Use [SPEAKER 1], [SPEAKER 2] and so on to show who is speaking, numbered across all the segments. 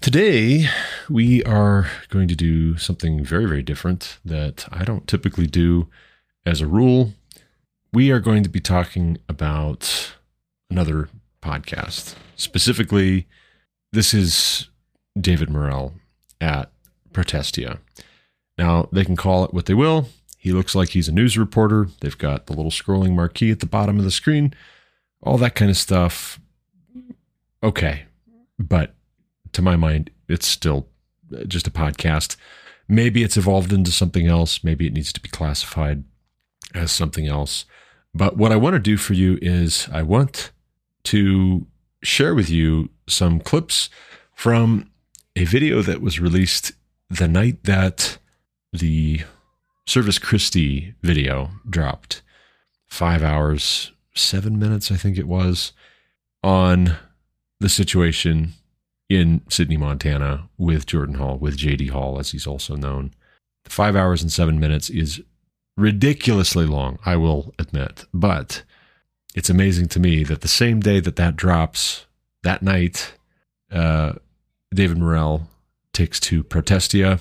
[SPEAKER 1] Today, we are going to do something very, very different that I don't typically do as a rule. We are going to be talking about another podcast. Specifically, this is David Morrill at Protestia. Now, they can call it what they will. He looks like he's a news reporter. They've got the little scrolling marquee at the bottom of the screen, all that kind of stuff. Okay. But to my mind, it's still just a podcast. Maybe it's evolved into something else. Maybe it needs to be classified as something else. But what I want to do for you is I want to share with you some clips from a video that was released the night that the Servus Christi video dropped. Five hours, seven minutes, I think it was, on the situation in Sidney, Montana with Jordan Hall, with JD Hall, as he's also known. Five hours and seven minutes is ridiculously long, I will admit. But it's amazing to me that the same day that that drops, that night, uh, David Morrill takes to Protestia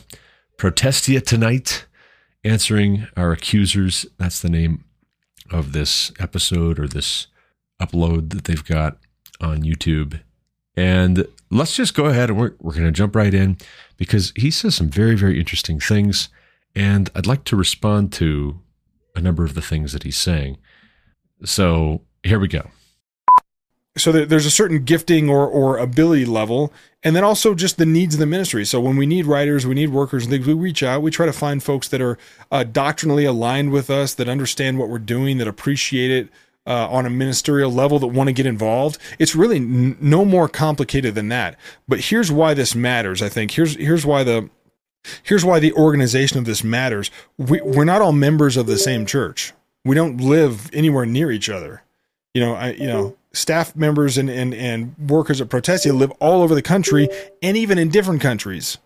[SPEAKER 1] Protestia tonight, answering our accusers. That's the name of this episode or this upload that they've got on YouTube. And let's just go ahead and we're, we're going to jump right in because he says some very, very interesting things. And I'd like to respond to a number of the things that he's saying. So here we go
[SPEAKER 2] so there's a certain gifting or or ability level and then also just the needs of the ministry so when we need writers we need workers and things we reach out we try to find folks that are uh, doctrinally aligned with us that understand what we're doing that appreciate it uh, on a ministerial level that want to get involved it's really n- no more complicated than that. But here's why this matters i think. Here's here's why the here's why the organization of this matters. We, we're not all members of the same church. We don't live anywhere near each other. You know i you know staff members and, and, and workers at Protestia live all over the country and even in different countries.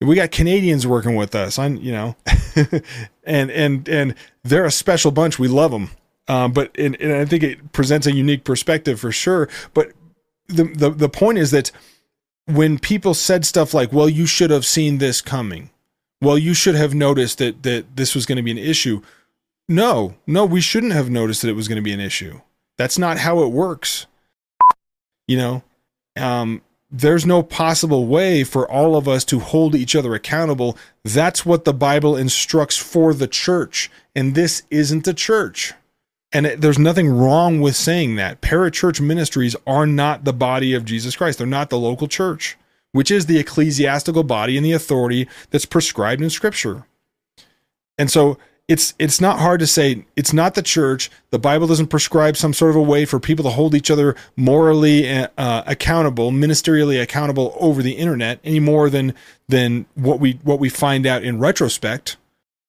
[SPEAKER 2] We got Canadians working with us, on you know, and and and they're a special bunch. We love them, um, but and, and I think it presents a unique perspective for sure. But the, the the point is that when people said stuff like, "Well, you should have seen this coming," "Well, you should have noticed that that this was going to be an issue," no, no, we shouldn't have noticed that it was going to be an issue that's not how it works. You know, um, there's no possible way for all of us to hold each other accountable. That's what the Bible instructs for the church. And this isn't the church. And it, there's nothing wrong with saying that. Parachurch ministries are not the body of Jesus Christ, they're not the local church, which is the ecclesiastical body and the authority that's prescribed in Scripture. And so it's it's not hard to say it's not the church. The Bible doesn't prescribe some sort of a way for people to hold each other morally uh, accountable, ministerially accountable over the internet any more than than what we what we find out in retrospect.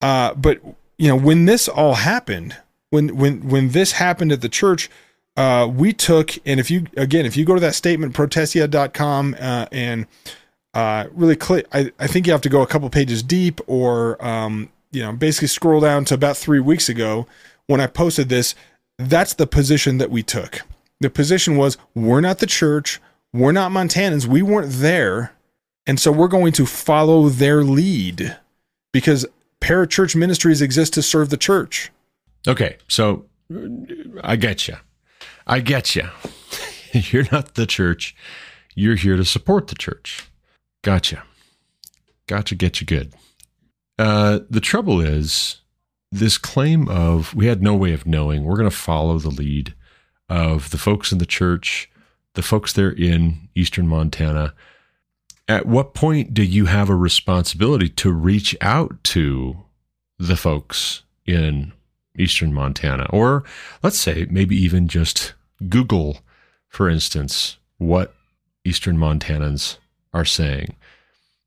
[SPEAKER 2] Uh, but you know, when this all happened, when when when this happened at the church, uh, we took and if you again if you go to that statement protestia.com uh, and uh, really click, I, I think you have to go a couple pages deep or um, you know, basically scroll down to about three weeks ago when I posted this. That's the position that we took. The position was we're not the church, we're not Montanans, we weren't there. And so we're going to follow their lead because parachurch ministries exist to serve the church.
[SPEAKER 1] Okay, so I get you. I get you. You're not the church. You're here to support the church. Gotcha. Gotcha. Get you good. Uh, the trouble is this claim of we had no way of knowing. We're going to follow the lead of the folks in the church, the folks there in eastern Montana. At what point do you have a responsibility to reach out to the folks in eastern Montana? Or let's say maybe even just Google, for instance, what eastern Montanans are saying.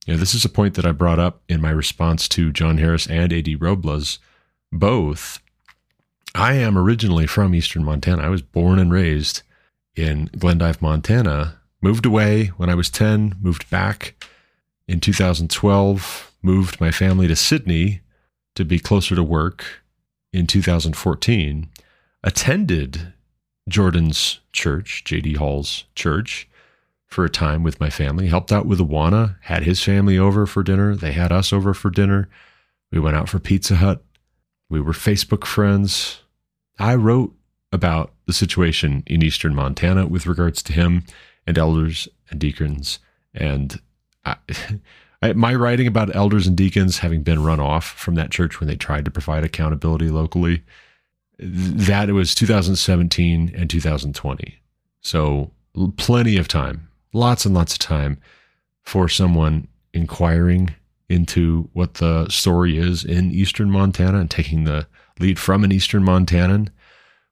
[SPEAKER 1] You know, this is a point that I brought up in my response to John Harris and AD Robles, both. I am originally from Eastern Montana. I was born and raised in Glendive, Montana. Moved away when I was 10, moved back in 2012, moved my family to Sidney to be closer to work in 2014, attended Jordan's church, JD Hall's church, for a time with my family, helped out with Awana, had his family over for dinner. They had us over for dinner. We went out for Pizza Hut. We were Facebook friends. I wrote about the situation in eastern Montana with regards to him and elders and deacons. And I, I, my writing about elders and deacons having been run off from that church when they tried to provide accountability locally, that it was 2017 and 2020. So plenty of time lots and lots of time for someone inquiring into what the story is in eastern Montana and taking the lead from an eastern Montanan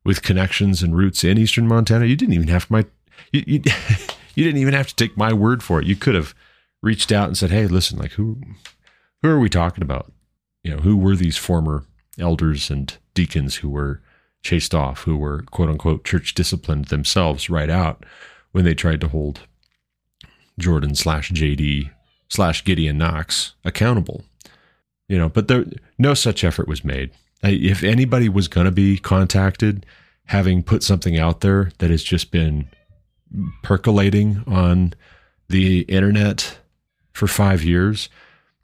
[SPEAKER 1] with connections and roots in eastern Montana. You didn't even have my you, you, you didn't even have to take my word for it. You could have reached out and said, "Hey, listen, like who who are we talking about? You know, who were these former elders and deacons who were chased off, who were quote unquote church disciplined themselves right out when they tried to hold Jordan slash JD slash Gideon Knox accountable. You know, but there no such effort was made. If anybody was going to be contacted, having put something out there that has just been percolating on the internet for five years,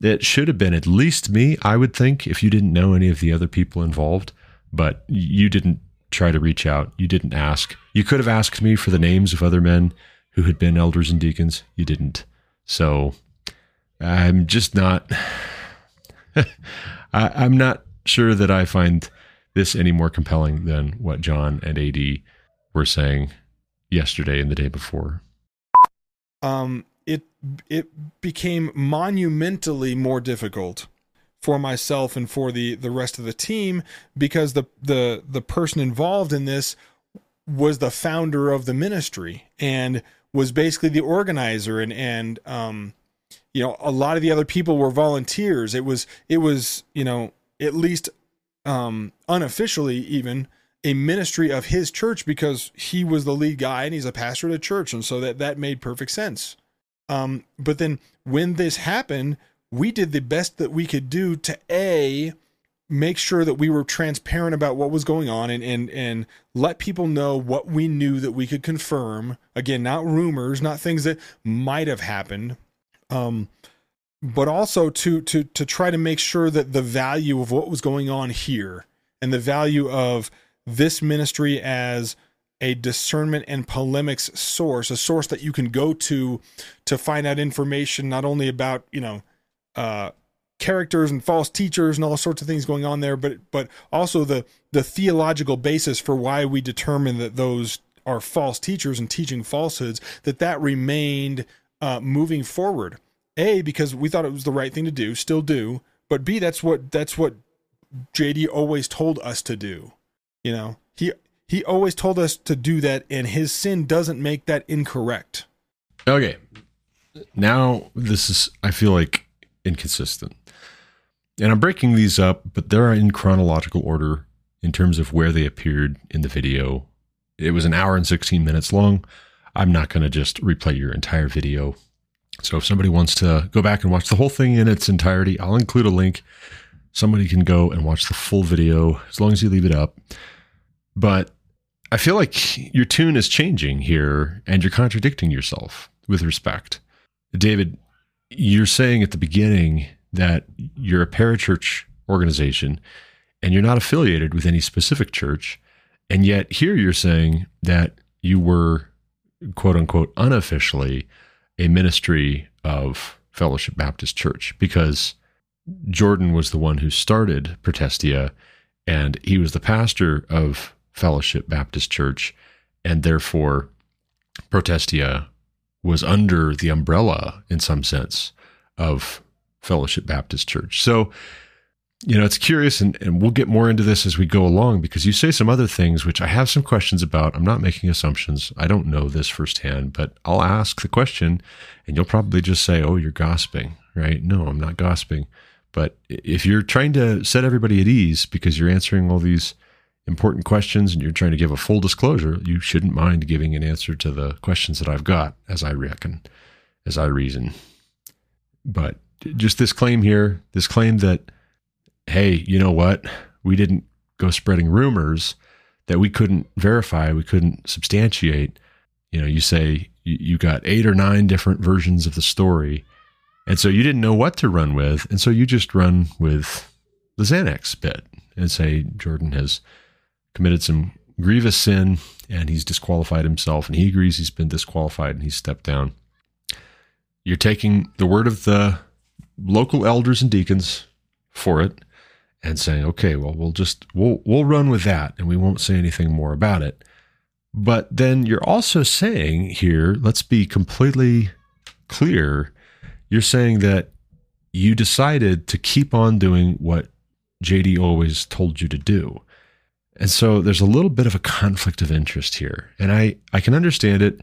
[SPEAKER 1] it should have been at least me, I would think, if you didn't know any of the other people involved, but you didn't try to reach out. You didn't ask. You could have asked me for the names of other men who had been elders and deacons. You didn't. So I'm just not, I, I'm not sure that I find this any more compelling than what John and AD were saying yesterday and the day before.
[SPEAKER 2] Um, it became monumentally more difficult for myself and for the the rest of the team because the the the person involved in this was the founder of the ministry and was basically the organizer and and um you know a lot of the other people were volunteers. It was it was you know at least um unofficially even a ministry of his church because he was the lead guy and he's a pastor at a church. And so that that made perfect sense um but then when this happened we did the best that we could do to a make sure that we were transparent about what was going on and and and let people know what we knew that we could confirm. Again not rumors not things that might have happened. Um but also to to to try to make sure that the value of what was going on here and the value of this ministry as a discernment and polemics source a source that you can go to to find out information not only about you know uh characters and false teachers and all sorts of things going on there but but also the the theological basis for why we determine that those are false teachers and teaching falsehoods that that remained uh, moving forward. A because we thought it was the right thing to do still do but b that's what that's what jd always told us to do you know? He he always told us to do that and his sin doesn't make that incorrect
[SPEAKER 1] okay now this is i feel like inconsistent and I'm breaking these up, but they're in chronological order in terms of where they appeared in the video. It was an hour and 16 minutes long. I'm not going to just replay your entire video. So if somebody wants to go back and watch the whole thing in its entirety, I'll include a link. Somebody can go and watch the full video as long as you leave it up. But I feel like your tune is changing here and you're contradicting yourself with respect. David, you're saying at the beginning that you're a parachurch organization and you're not affiliated with any specific church. And yet here you're saying that you were, quote unquote, unofficially a ministry of Fellowship Baptist Church because Jordan was the one who started Protestia and he was the pastor of Fellowship Baptist Church. And therefore, Protestia was under the umbrella, in some sense, of Fellowship Baptist Church. So, you know, it's curious, and, and we'll get more into this as we go along because you say some other things which I have some questions about. I'm not making assumptions. I don't know this firsthand, but I'll ask the question and you'll probably just say, oh, you're gossiping, right? No, I'm not gossiping. But if you're trying to set everybody at ease because you're answering all these important questions and you're trying to give a full disclosure, you shouldn't mind giving an answer to the questions that I've got, as I reckon, as I reason. But just this claim here, this claim that, hey, you know what? We didn't go spreading rumors that we couldn't verify, we couldn't substantiate. You know, you say you got eight or nine different versions of the story. And so you didn't know what to run with. And so you just run with the Xanax bit and say Jordan has committed some grievous sin and he's disqualified himself and he agrees he's been disqualified and he's stepped down. You're taking the word of the local elders and deacons for it and saying, okay, well, we'll just, we'll, we'll run with that and we won't say anything more about it. But then you're also saying here, let's be completely clear. You're saying that you decided to keep on doing what JD always told you to do. And so there's a little bit of a conflict of interest here. And I, I can understand it.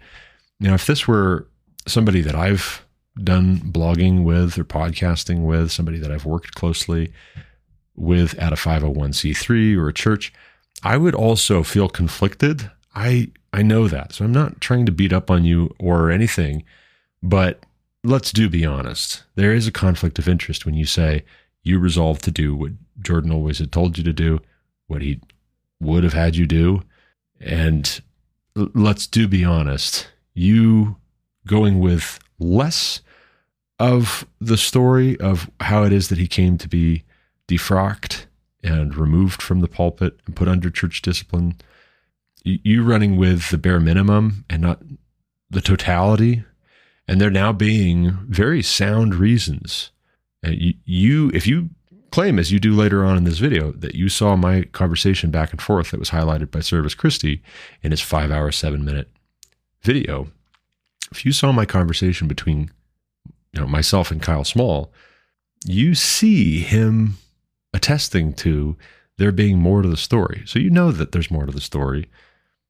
[SPEAKER 1] Now, if this were somebody that I've done blogging with or podcasting with, somebody that I've worked closely with at a 501c3 or a church, I would also feel conflicted. I I know that. So I'm not trying to beat up on you or anything, but let's do be honest. There is a conflict of interest when you say you resolve to do what Jordan always had told you to do, what he would have had you do. And let's do be honest, you going with less of the story of how it is that he came to be defrocked and removed from the pulpit and put under church discipline. You running with the bare minimum and not the totality. And there now being very sound reasons. You, if you claim, as you do later on in this video, that you saw my conversation back and forth that was highlighted by Servus Christi in his five hour, seven minute video. If you saw my conversation between you know myself and Kyle Small, you see him attesting to there being more to the story. So you know that there's more to the story.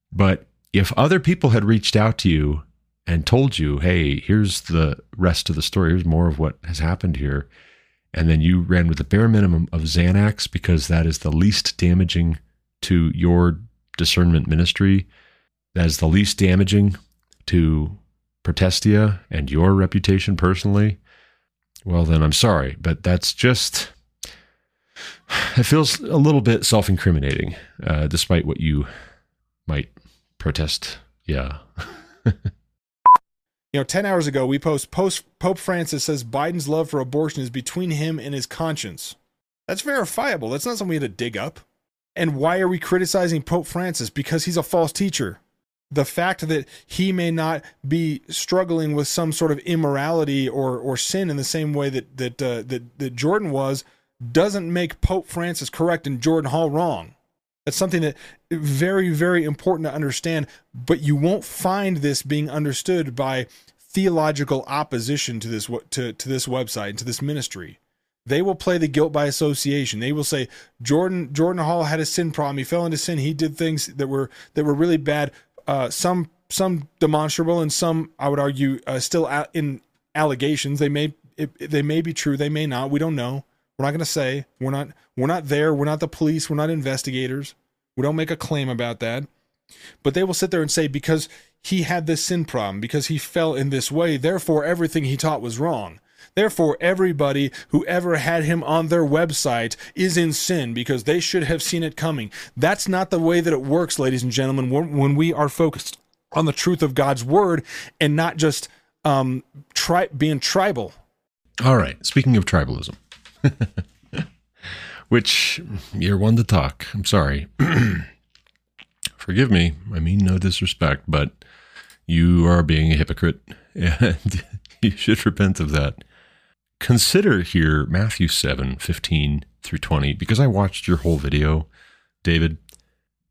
[SPEAKER 1] But if other people had reached out to you and told you, hey, here's the rest of the story, here's more of what has happened here, and then you ran with the bare minimum of Xanax because that is the least damaging to your discernment ministry. That is the least damaging to Protestia and your reputation personally. Well, then I'm sorry, but that's just. It feels a little bit self incriminating, uh, despite what you might protest. Yeah.
[SPEAKER 2] You know, 10 hours ago, we post, post Pope Francis says Biden's love for abortion is between him and his conscience. That's verifiable. That's not something we had to dig up. And why are we criticizing Pope Francis? Because he's a false teacher. The fact that he may not be struggling with some sort of immorality or, or sin in the same way that that, uh, that that Jordan was doesn't make Pope Francis correct and Jordan Hall wrong. That's something that very, very important to understand, but you won't find this being understood by theological opposition to this to, to this website and to this ministry. They will play the guilt by association. They will say Jordan Jordan Hall had a sin problem. He fell into sin. He did things that were that were really bad. Uh, some some demonstrable and some I would argue uh, still in allegations. They may it, they may be true. They may not. We don't know. We're not going to say. We're not we're not there. We're not the police. We're not investigators. We don't make a claim about that. But they will sit there and say because he had this sin problem, because he fell in this way, therefore everything he taught was wrong. Therefore, everybody who ever had him on their website is in sin because they should have seen it coming. That's not the way that it works, ladies and gentlemen, when we are focused on the truth of God's word and not just um, tri- being tribal.
[SPEAKER 1] All right. Speaking of tribalism, which you're one to talk. I'm sorry. Forgive me. I mean no disrespect, but you are being a hypocrite and you should repent of that. Consider here Matthew 7 15 through 20, because I watched your whole video, David,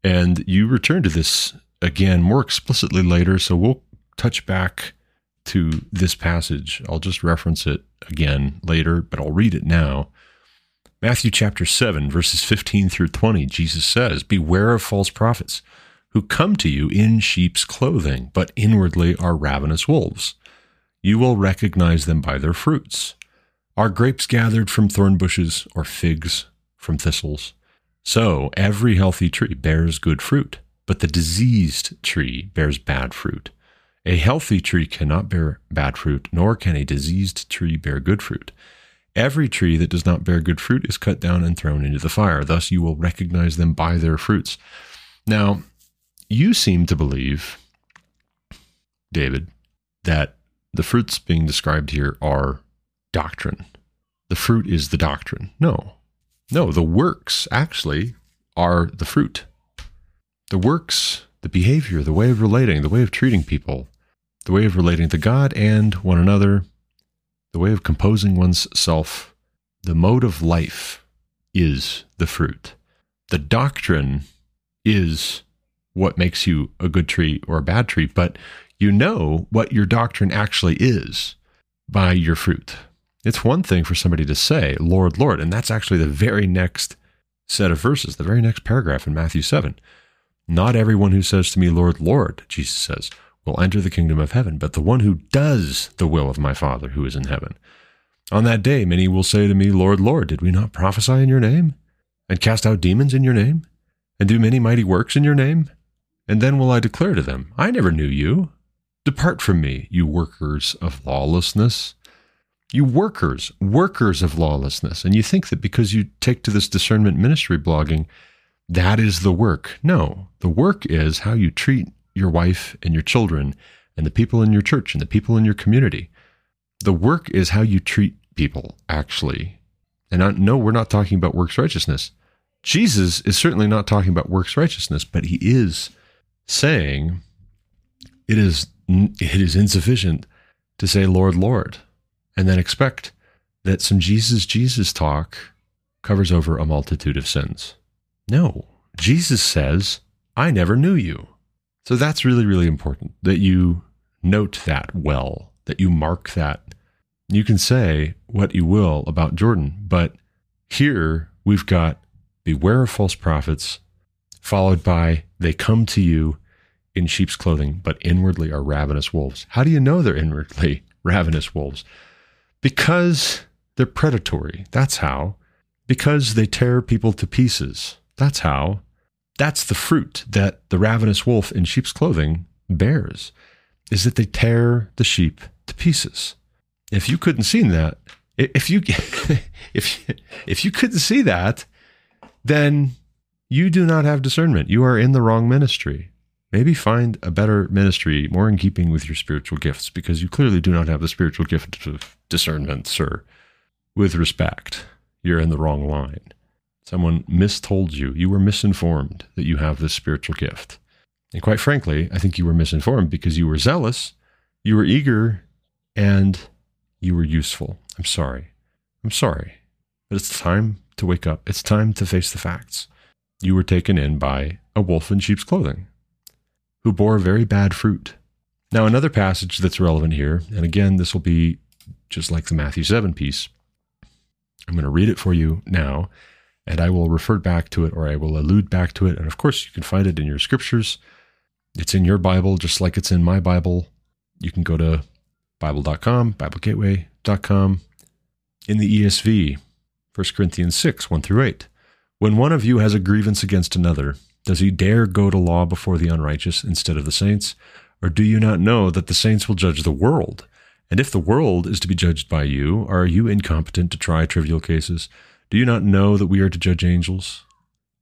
[SPEAKER 1] and you return to this again more explicitly later. So we'll touch back to this passage. I'll just reference it again later, but I'll read it now. Matthew chapter 7, verses 15 through 20, Jesus says, Beware of false prophets who come to you in sheep's clothing, but inwardly are ravenous wolves. You will recognize them by their fruits. Are grapes gathered from thorn bushes or figs from thistles? So every healthy tree bears good fruit, but the diseased tree bears bad fruit. A healthy tree cannot bear bad fruit, nor can a diseased tree bear good fruit. Every tree that does not bear good fruit is cut down and thrown into the fire. Thus you will recognize them by their fruits. Now, you seem to believe, David, that the fruits being described here are doctrine. The fruit is the doctrine. No. No, the works actually are the fruit. The works, the behavior, the way of relating, the way of treating people, the way of relating to God and one another, the way of composing one's self, the mode of life is the fruit. The doctrine is what makes you a good tree or a bad tree, but you know what your doctrine actually is by your fruit. It's one thing for somebody to say, Lord, Lord, and that's actually the very next set of verses, the very next paragraph in Matthew 7. Not everyone who says to me, Lord, Lord, Jesus says, will enter the kingdom of heaven, but the one who does the will of my Father who is in heaven. On that day, many will say to me, Lord, Lord, did we not prophesy in your name? And cast out demons in your name? And do many mighty works in your name? And then will I declare to them, I never knew you. Depart from me, you workers of lawlessness. You workers, workers of lawlessness. And you think that because you take to this discernment ministry blogging, that is the work. No, the work is how you treat your wife and your children and the people in your church and the people in your community. The work is how you treat people, actually. And I, no, we're not talking about works righteousness. Jesus is certainly not talking about works righteousness, but he is saying it is it is insufficient to say Lord, Lord, and then expect that some Jesus Jesus talk covers over a multitude of sins. No, Jesus says, I never knew you. So that's really, really important that you note that well, that you mark that. You can say what you will about Jordan, but here we've got beware of false prophets, followed by they come to you in sheep's clothing, but inwardly are ravenous wolves. How do you know they're inwardly ravenous wolves? Because they're predatory. That's how. Because they tear people to pieces. That's how. That's the fruit that the ravenous wolf in sheep's clothing bears, is that they tear the sheep to pieces. If you couldn't see that, if you if if you couldn't see that, then you do not have discernment. You are in the wrong ministry. Maybe find a better ministry more in keeping with your spiritual gifts because you clearly do not have the spiritual gift of discernment, sir. With respect, you're in the wrong line. Someone mistold you. You were misinformed that you have this spiritual gift. And quite frankly, I think you were misinformed because you were zealous, you were eager, and you were useful. I'm sorry. I'm sorry. But it's time to wake up. It's time to face the facts. You were taken in by a wolf in sheep's clothing who bore very bad fruit. Now, another passage that's relevant here, and again, this will be just like the Matthew 7 piece. I'm going to read it for you now and I will refer back to it or I will allude back to it. And of course, you can find it in your scriptures. It's in your Bible, just like it's in my Bible. You can go to Bible.com, BibleGateway.com. In the ESV, 1 Corinthians 6, 1 through 8. When one of you has a grievance against another, does he dare go to law before the unrighteous instead of the saints? Or do you not know that the saints will judge the world? And if the world is to be judged by you, are you incompetent to try trivial cases? Do you not know that we are to judge angels?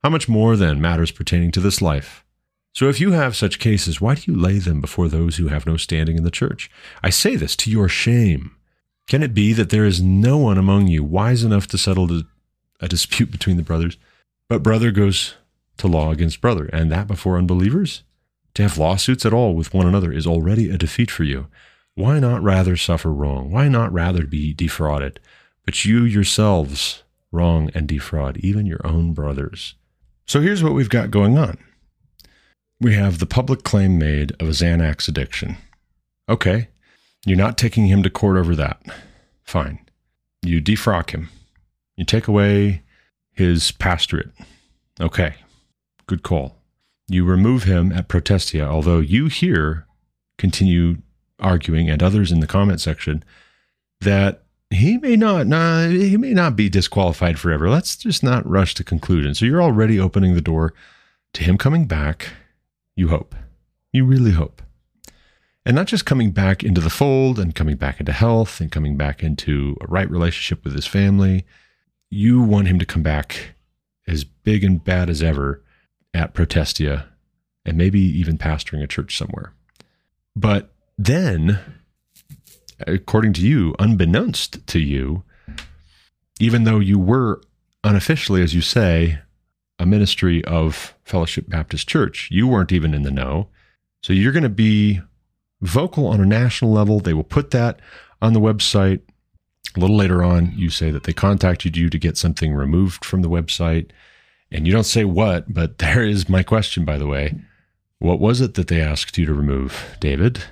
[SPEAKER 1] How much more, then, matters pertaining to this life? So if you have such cases, why do you lay them before those who have no standing in the church? I say this to your shame. Can it be that there is no one among you wise enough to settle a dispute between the brothers, but brother goes to law against brother, and that before unbelievers? To have lawsuits at all with one another is already a defeat for you. Why not rather suffer wrong? Why not rather be defrauded? But you yourselves wrong, and defraud even your own brothers. So here's what we've got going on we have the public claim made of a Xanax addiction. Okay, you're not taking him to court over that. Fine. You defrock him, you take away his pastorate. Okay, good call. You remove him at protestia, although you here continue arguing, and others in the comment section, that he may not, nah, he may not be disqualified forever. Let's just not rush to conclusion. So you're already opening the door to him coming back. You hope. You really hope. And not just coming back into the fold and coming back into health and coming back into a right relationship with his family. You want him to come back as big and bad as ever at Protestia and maybe even pastoring a church somewhere. But then, according to you, unbeknownst to you, even though you were unofficially, as you say, a ministry of Fellowship Baptist Church, you weren't even in the know. So you're going to be vocal on a national level. They will put that on the website. A little later on, you say that they contacted you to get something removed from the website. And you don't say what, but there is my question, by the way. What was it that they asked you to remove, David?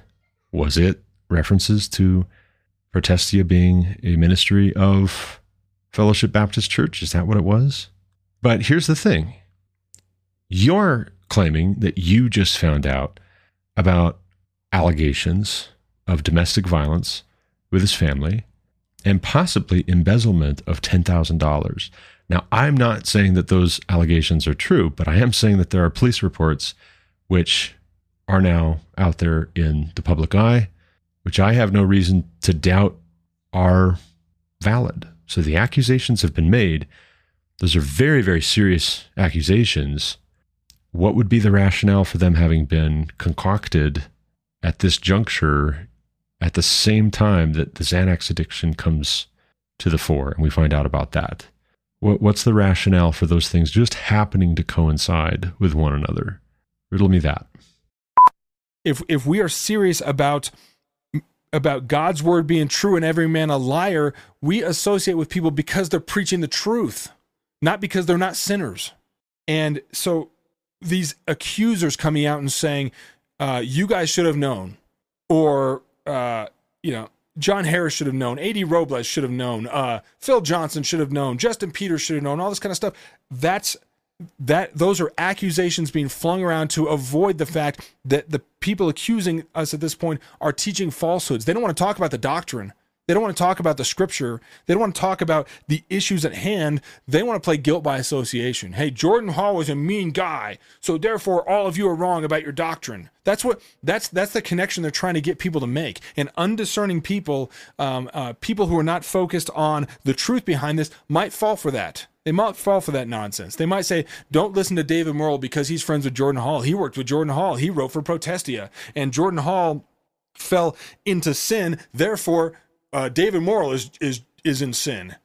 [SPEAKER 1] Was it references to Protestia being a ministry of Fellowship Baptist Church? Is that what it was? But here's the thing you're claiming that you just found out about allegations of domestic violence with his family and possibly embezzlement of $10,000. Now, I'm not saying that those allegations are true, but I am saying that there are police reports which are now out there in the public eye, which I have no reason to doubt are valid. So the accusations have been made. Those are very, very serious accusations. What would be the rationale for them having been concocted at this juncture at the same time that the Xanax addiction comes to the fore and we find out about that? what's the rationale for those things just happening to coincide with one another? Riddle me that.
[SPEAKER 2] If if we are serious about about God's word being true and every man a liar, we associate with people because they're preaching the truth, not because they're not sinners. And so these accusers coming out and saying, uh, "You guys should have known," or uh, you know, John Harris should have known, A.D. Robles should have known, uh, Phil Johnson should have known, Justin Peters should have known, all this kind of stuff. That's that those are accusations being flung around to avoid the fact that the people accusing us at this point are teaching falsehoods. They don't want to talk about the doctrine. They don't want to talk about the scripture. They don't want to talk about the issues at hand. They want to play guilt by association. Hey, Jordan Hall was a mean guy, so therefore all of you are wrong about your doctrine. That's what that's that's the connection they're trying to get people to make. And undiscerning people, um, uh, people who are not focused on the truth behind this, might fall for that. They might fall for that nonsense. They might say, "Don't listen to David Morrill because he's friends with Jordan Hall. He worked with Jordan Hall. He wrote for Protestia, and Jordan Hall." fell into sin therefore uh, David Morrill is is is in sin.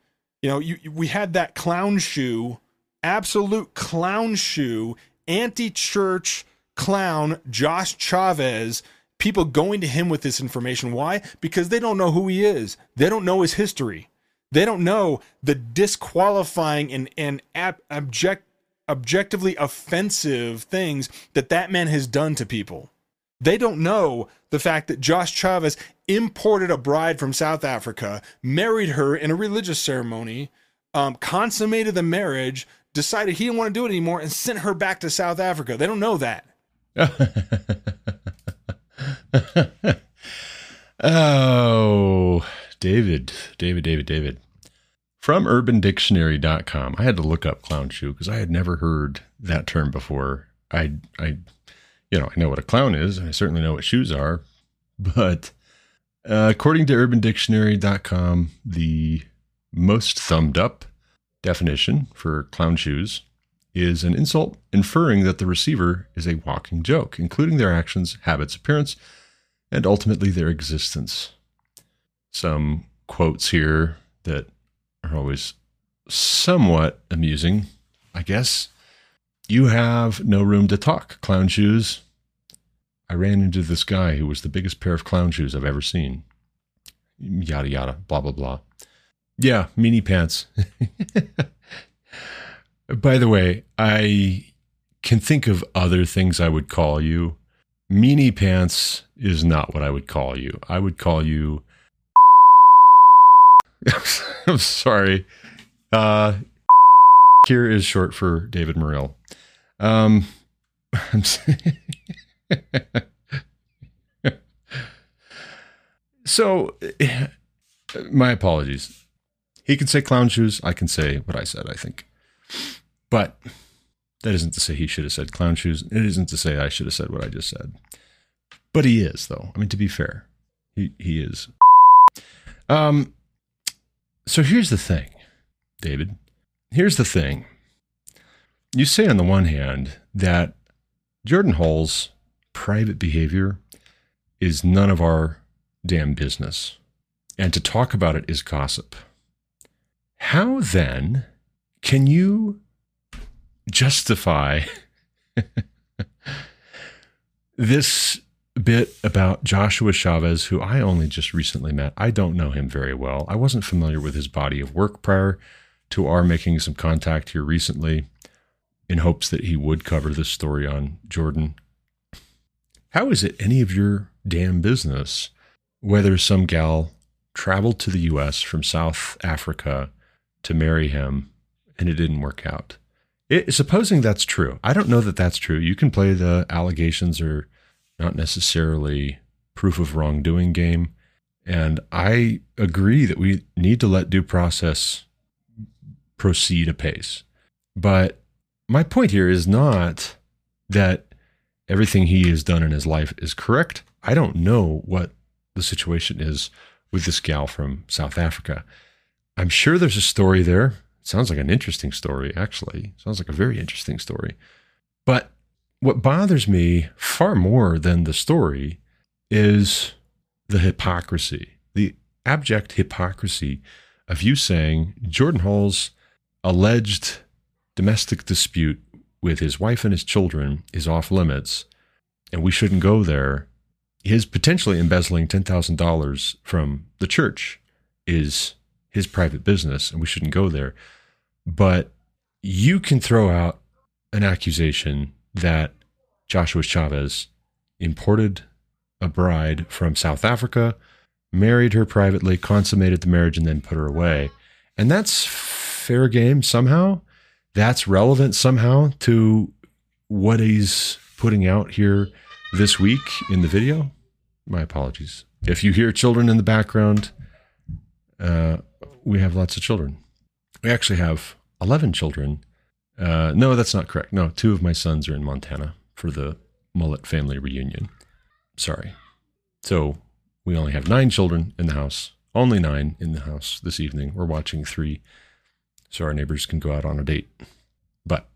[SPEAKER 2] You know, you, we had that clown shoe, absolute clown shoe, anti-church clown Josh Chavez. People going to him with this information. Why? Because they don't know who he is. They don't know his history. They don't know the disqualifying and and ab- object objectively offensive things that that man has done to people. They don't know the fact that Josh Chavez imported a bride from South Africa, married her in a religious ceremony, um, consummated the marriage, decided he didn't want to do it anymore, and sent her back to South Africa. They don't know that.
[SPEAKER 1] oh, David, David, David, David. From urbandictionary.com. I had to look up clown shoe because I had never heard that term before. I, I you know, I know what a clown is, I certainly know what shoes are. But uh, according to UrbanDictionary.com, the most thumbed up definition for clown shoes is an insult inferring that the receiver is a walking joke, including their actions, habits, appearance, and ultimately their existence. Some quotes here that are always somewhat amusing, I guess. You have no room to talk. Clown shoes. I ran into this guy who was the biggest pair of clown shoes I've ever seen. Yada, yada, blah, blah, blah. Yeah, mini pants. By the way, I can think of other things I would call you. Meanie pants is not what I would call you. I would call you. I'm sorry. Uh, here is short for David Morrill. Um, so my apologies. He can say clown shoes. I can say what I said, I think. But that isn't to say he should have said clown shoes. It isn't to say I should have said what I just said. But he is, though. I mean, to be fair, he, he is. Um, so here's the thing, David. Here's the thing. You say, on the one hand, that Jordan Hall's private behavior is none of our damn business. And to talk about it is gossip. How then can you justify this bit about Joshua Chavez, who I only just recently met? I don't know him very well. I wasn't familiar with his body of work prior to our making some contact here recently in hopes that he would cover this story on Jordan. How is it any of your damn business whether some gal traveled to the US from South Africa to marry him and it didn't work out? It, supposing that's true, I don't know that that's true. You can play the allegations are not necessarily proof of wrongdoing game. And I agree that we need to let due process proceed apace. But my point here is not that everything he has done in his life is correct. I don't know what the situation is with this gal from South Africa. I'm sure there's a story there. It sounds like an interesting story, actually. Sounds like a very interesting story. But what bothers me far more than the story is the hypocrisy, the abject hypocrisy of you saying Jordan Hall's alleged domestic dispute with his wife and his children is off limits and we shouldn't go there. His potentially embezzling $10,000 from the church is his private business and we shouldn't go there. But you can throw out an accusation that Joshua Chavez imported a bride from South Africa, married her privately, consummated the marriage, and then put her away. And that's fair game somehow that's relevant somehow to what he's putting out here this week in the video, my apologies. If you hear children in the background, uh, we have lots of children. We actually have 11 children. Uh, no, that's not correct. No, two of my sons are in Montana for the Mullet family reunion. Sorry. So we only have nine children in the house, only nine in the house this evening. We're watching three so our neighbors can go out on a date. But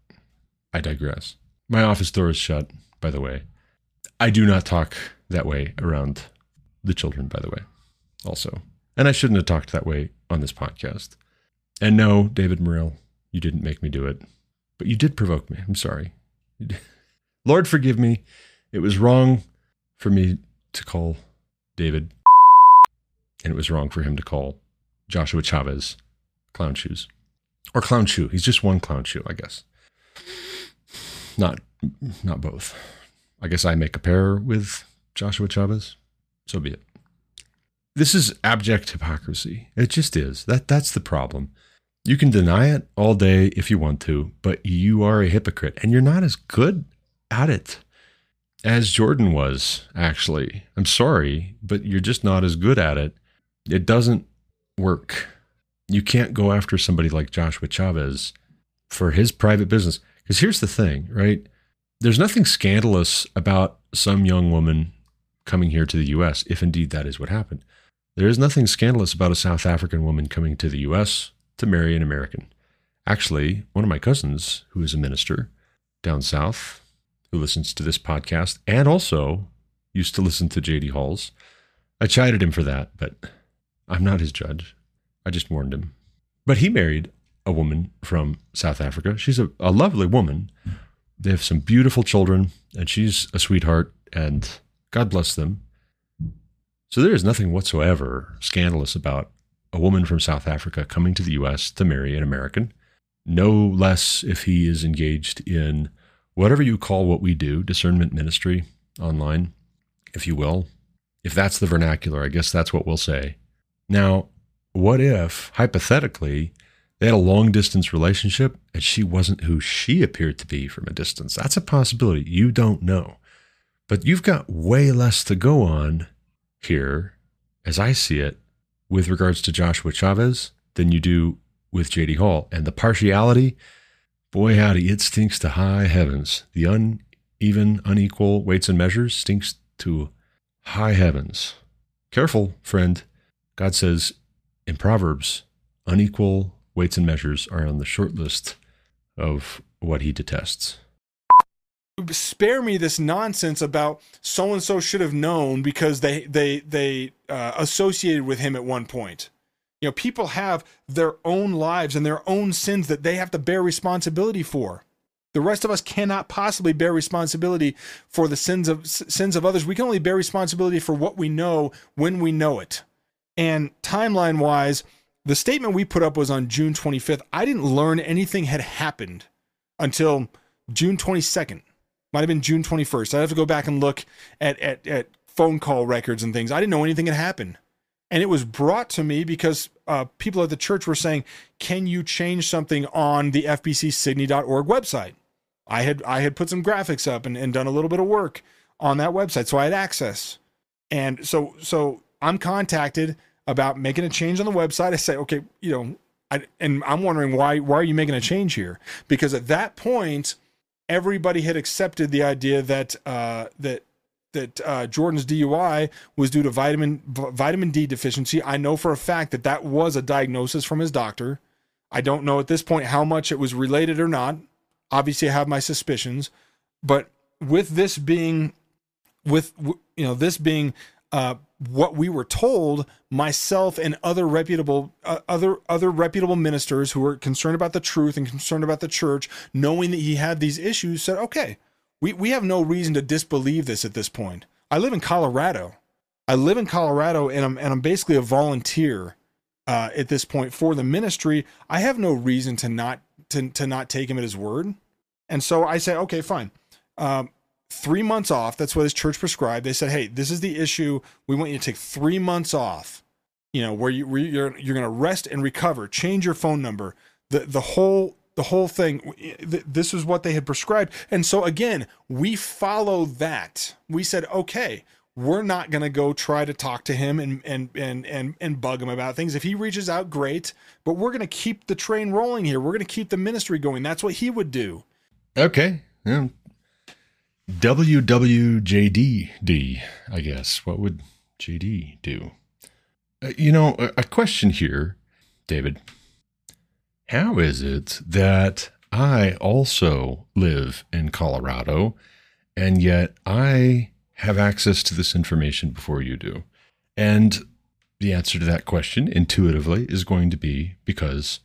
[SPEAKER 1] I digress. My office door is shut, by the way. I do not talk that way around the children, by the way, also. And I shouldn't have talked that way on this podcast. And no, David Morrill, you didn't make me do it, but you did provoke me. I'm sorry. Lord, forgive me. It was wrong for me to call David, and it was wrong for him to call Joshua Chavez clown shoes or clown shoe. He's just one clown shoe, I guess. Not not both. I guess I make a pair with Joshua Chavez. So be it. This is abject hypocrisy. It just is. That that's the problem. You can deny it all day if you want to, but you are a hypocrite and you're not as good at it as Jordan was, actually. I'm sorry, but you're just not as good at it. It doesn't work you can't go after somebody like Joshua Chavez for his private business. Because here's the thing, right? There's nothing scandalous about some young woman coming here to the US, if indeed that is what happened. There is nothing scandalous about a South African woman coming to the US to marry an American. Actually, one of my cousins, who is a minister down south, who listens to this podcast and also used to listen to JD Halls, I chided him for that, but I'm not his judge. I just warned him. But he married a woman from South Africa. She's a, a lovely woman. They have some beautiful children, and she's a sweetheart, and God bless them. So there is nothing whatsoever scandalous about a woman from South Africa coming to the US to marry an American. No less if he is engaged in whatever you call what we do, discernment ministry online, if you will. If that's the vernacular, I guess that's what we'll say. Now, what if, hypothetically, they had a long distance relationship and she wasn't who she appeared to be from a distance? That's a possibility. You don't know. But you've got way less to go on here, as I see it, with regards to Joshua Chavez than you do with JD Hall. And the partiality, boy, howdy, it stinks to high heavens. The uneven, unequal weights and measures stinks to high heavens. Careful, friend. God says in Proverbs, unequal weights and measures are on the short list of what he detests
[SPEAKER 2] spare me this nonsense about so and so should have known because they they they uh, associated with him at one point. You know, people have their own lives and their own sins that they have to bear responsibility for. The rest of us cannot possibly bear responsibility for the sins of sins of others. We can only bear responsibility for what we know when we know it. And timeline wise, the statement we put up was on June 25th. I didn't learn anything had happened until June 22nd might have been June 21st. I'd have to go back and look at, at, at phone call records and things. I didn't know anything had happened. And it was brought to me because uh, people at the church were saying, "Can you change something on the FBCSidney.org website?" I had I had put some graphics up and, and done a little bit of work on that website, so I had access. And so so I'm contacted about making a change on the website. I say, okay, you know, I, and I'm wondering why why are you making a change here? Because at that point, everybody had accepted the idea that uh, that that uh, Jordan's DUI was due to vitamin vitamin D deficiency. I know for a fact that that was a diagnosis from his doctor. I don't know at this point how much it was related or not. Obviously, I have my suspicions, but with this being, with you know, this being uh, what we were told, myself and other reputable uh, other other reputable ministers who were concerned about the truth and concerned about the church, knowing that he had these issues, said, "Okay, we we have no reason to disbelieve this at this point." I live in Colorado. I live in Colorado, and I'm and I'm basically a volunteer uh, at this point for the ministry. I have no reason to not to to not take him at his word, and so I say, "Okay, fine." Um, three months off. That's what his church prescribed. They said, "Hey, this is the issue. We want you to take three months off. You know, where you where you're you're going to rest and recover. Change your phone number. The the whole the whole thing. This is what they had prescribed. And so again, we follow that. We said, okay." We're not going to go try to talk to him and, and and and and bug him about things. If he reaches out, great. But we're going to keep the train rolling here. We're going to keep the ministry going. That's what he would do.
[SPEAKER 1] Okay. Yeah, WWJDD, I guess. What would JD do? Uh, you know, a, a question here, David. How is it that I also live in Colorado and yet I have access to this information before you do? And the answer to that question intuitively is going to be because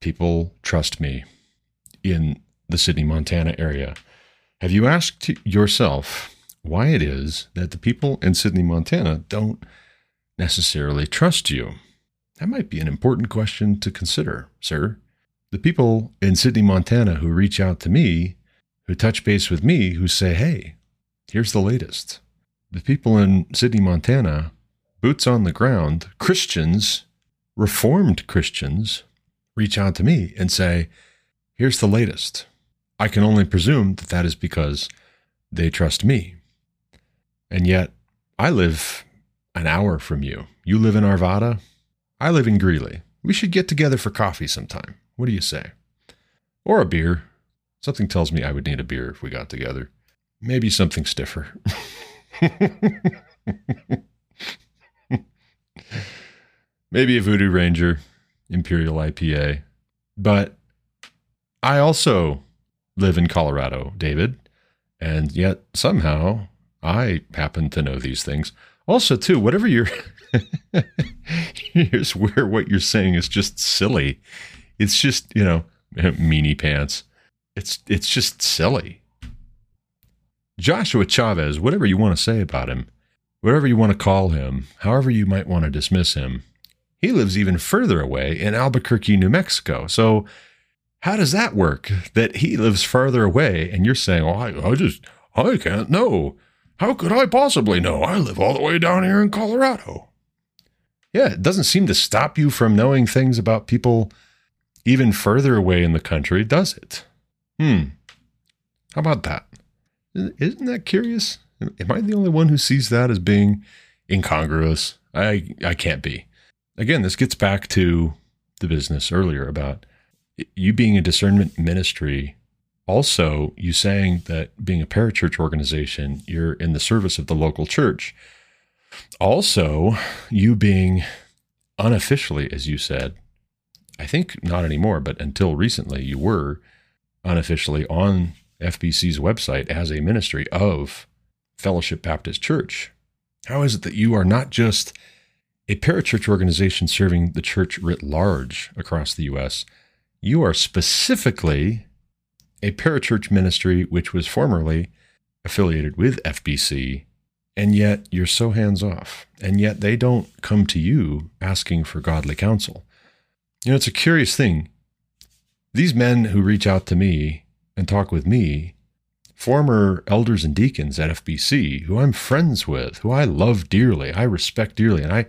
[SPEAKER 1] people trust me in the Sidney, Montana area. Have you asked yourself why it is that the people in Sidney, Montana don't necessarily trust you? That might be an important question to consider, sir. The people in Sidney, Montana who reach out to me, who touch base with me, who say, hey, here's the latest. The people in Sidney, Montana, boots on the ground, Christians, reformed Christians, reach out to me and say, here's the latest. I can only presume that that is because they trust me. And yet, I live an hour from you. You live in Arvada. I live in Greeley. We should get together for coffee sometime. What do you say? Or a beer. Something tells me I would need a beer if we got together. Maybe something stiffer. Maybe a Voodoo Ranger, Imperial IPA. But I also live in Colorado, David, and yet somehow I happen to know these things. Also, too, whatever you're here's where what you're saying is just silly. It's just, you know, meanie pants. It's it's just silly. Joshua Chavez, whatever you want to say about him, whatever you want to call him, however you might want to dismiss him, he lives even further away in Albuquerque, New Mexico. So how does that work? That he lives farther away, and you're saying, "Oh, I, I just, I can't know. How could I possibly know? I live all the way down here in Colorado." Yeah, it doesn't seem to stop you from knowing things about people even further away in the country, does it? Hmm. How about that? Isn't that curious? Am I the only one who sees that as being incongruous? I I can't be. again, this gets back to the business earlier about you being a discernment ministry. Also, you saying that being a parachurch organization, you're in the service of the local church. Also, you being unofficially, as you said, I think not anymore, but until recently, you were unofficially on FBC's website as a ministry of Fellowship Baptist Church. How is it that you are not just a parachurch organization serving the church writ large across the U.S., you are specifically a parachurch ministry which was formerly affiliated with FBC, and yet you're so hands off, and yet they don't come to you asking for godly counsel. You know, it's a curious thing. These men who reach out to me and talk with me, former elders and deacons at FBC, who I'm friends with, who I love dearly, I respect dearly, and I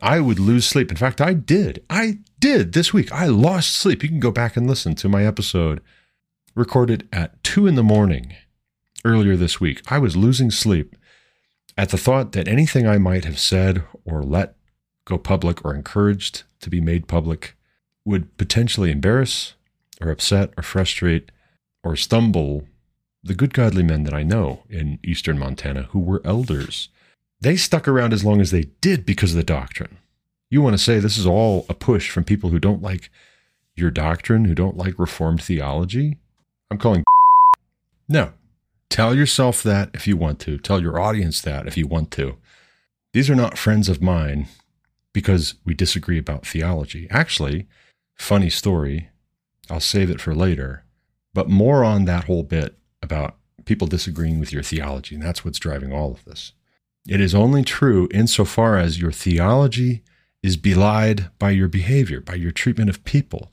[SPEAKER 1] I would lose sleep. In fact, I did. I did this week. I lost sleep. You can go back and listen to my episode recorded at two in the morning earlier this week. I was losing sleep at the thought that anything I might have said or let go public or encouraged to be made public would potentially embarrass or upset or frustrate or stumble the good godly men that I know in eastern Montana who were elders they stuck around as long as they did because of the doctrine. You want to say this is all a push from people who don't like your doctrine, who don't like Reformed theology? I'm calling. No. Tell yourself that if you want to. Tell your audience that if you want to. These are not friends of mine because we disagree about theology. Actually, funny story. I'll save it for later. But more on that whole bit about people disagreeing with your theology. And that's what's driving all of this. It is only true insofar as your theology is belied by your behavior, by your treatment of people,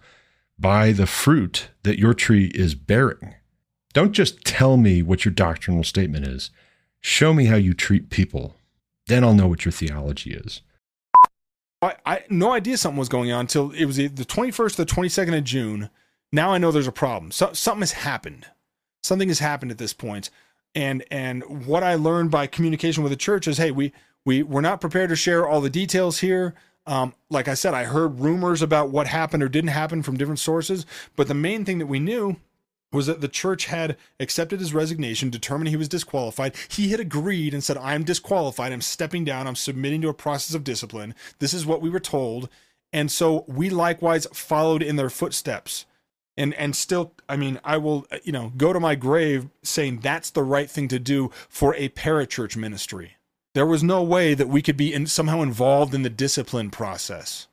[SPEAKER 1] by the fruit that your tree is bearing. Don't just tell me what your doctrinal statement is. Show me how you treat people. Then I'll know what your theology is.
[SPEAKER 2] I, I no idea something was going on until it was the 21st or the 22nd of June. Now I know there's a problem. So, something has happened. Something has happened at this point and and what I learned by communication with the church is, hey, we we we're not prepared to share all the details here. Um, like I said, I heard rumors about what happened or didn't happen from different sources, but the main thing that we knew was that the church had accepted his resignation, determined he was disqualified. He had agreed and said, I'm disqualified. I'm stepping down. I'm submitting to a process of discipline. This is what we were told. And so we likewise followed in their footsteps and and still i mean i will you know go to my grave saying that's the right thing to do for a parachurch ministry. There was no way that we could be in, somehow involved in the discipline process.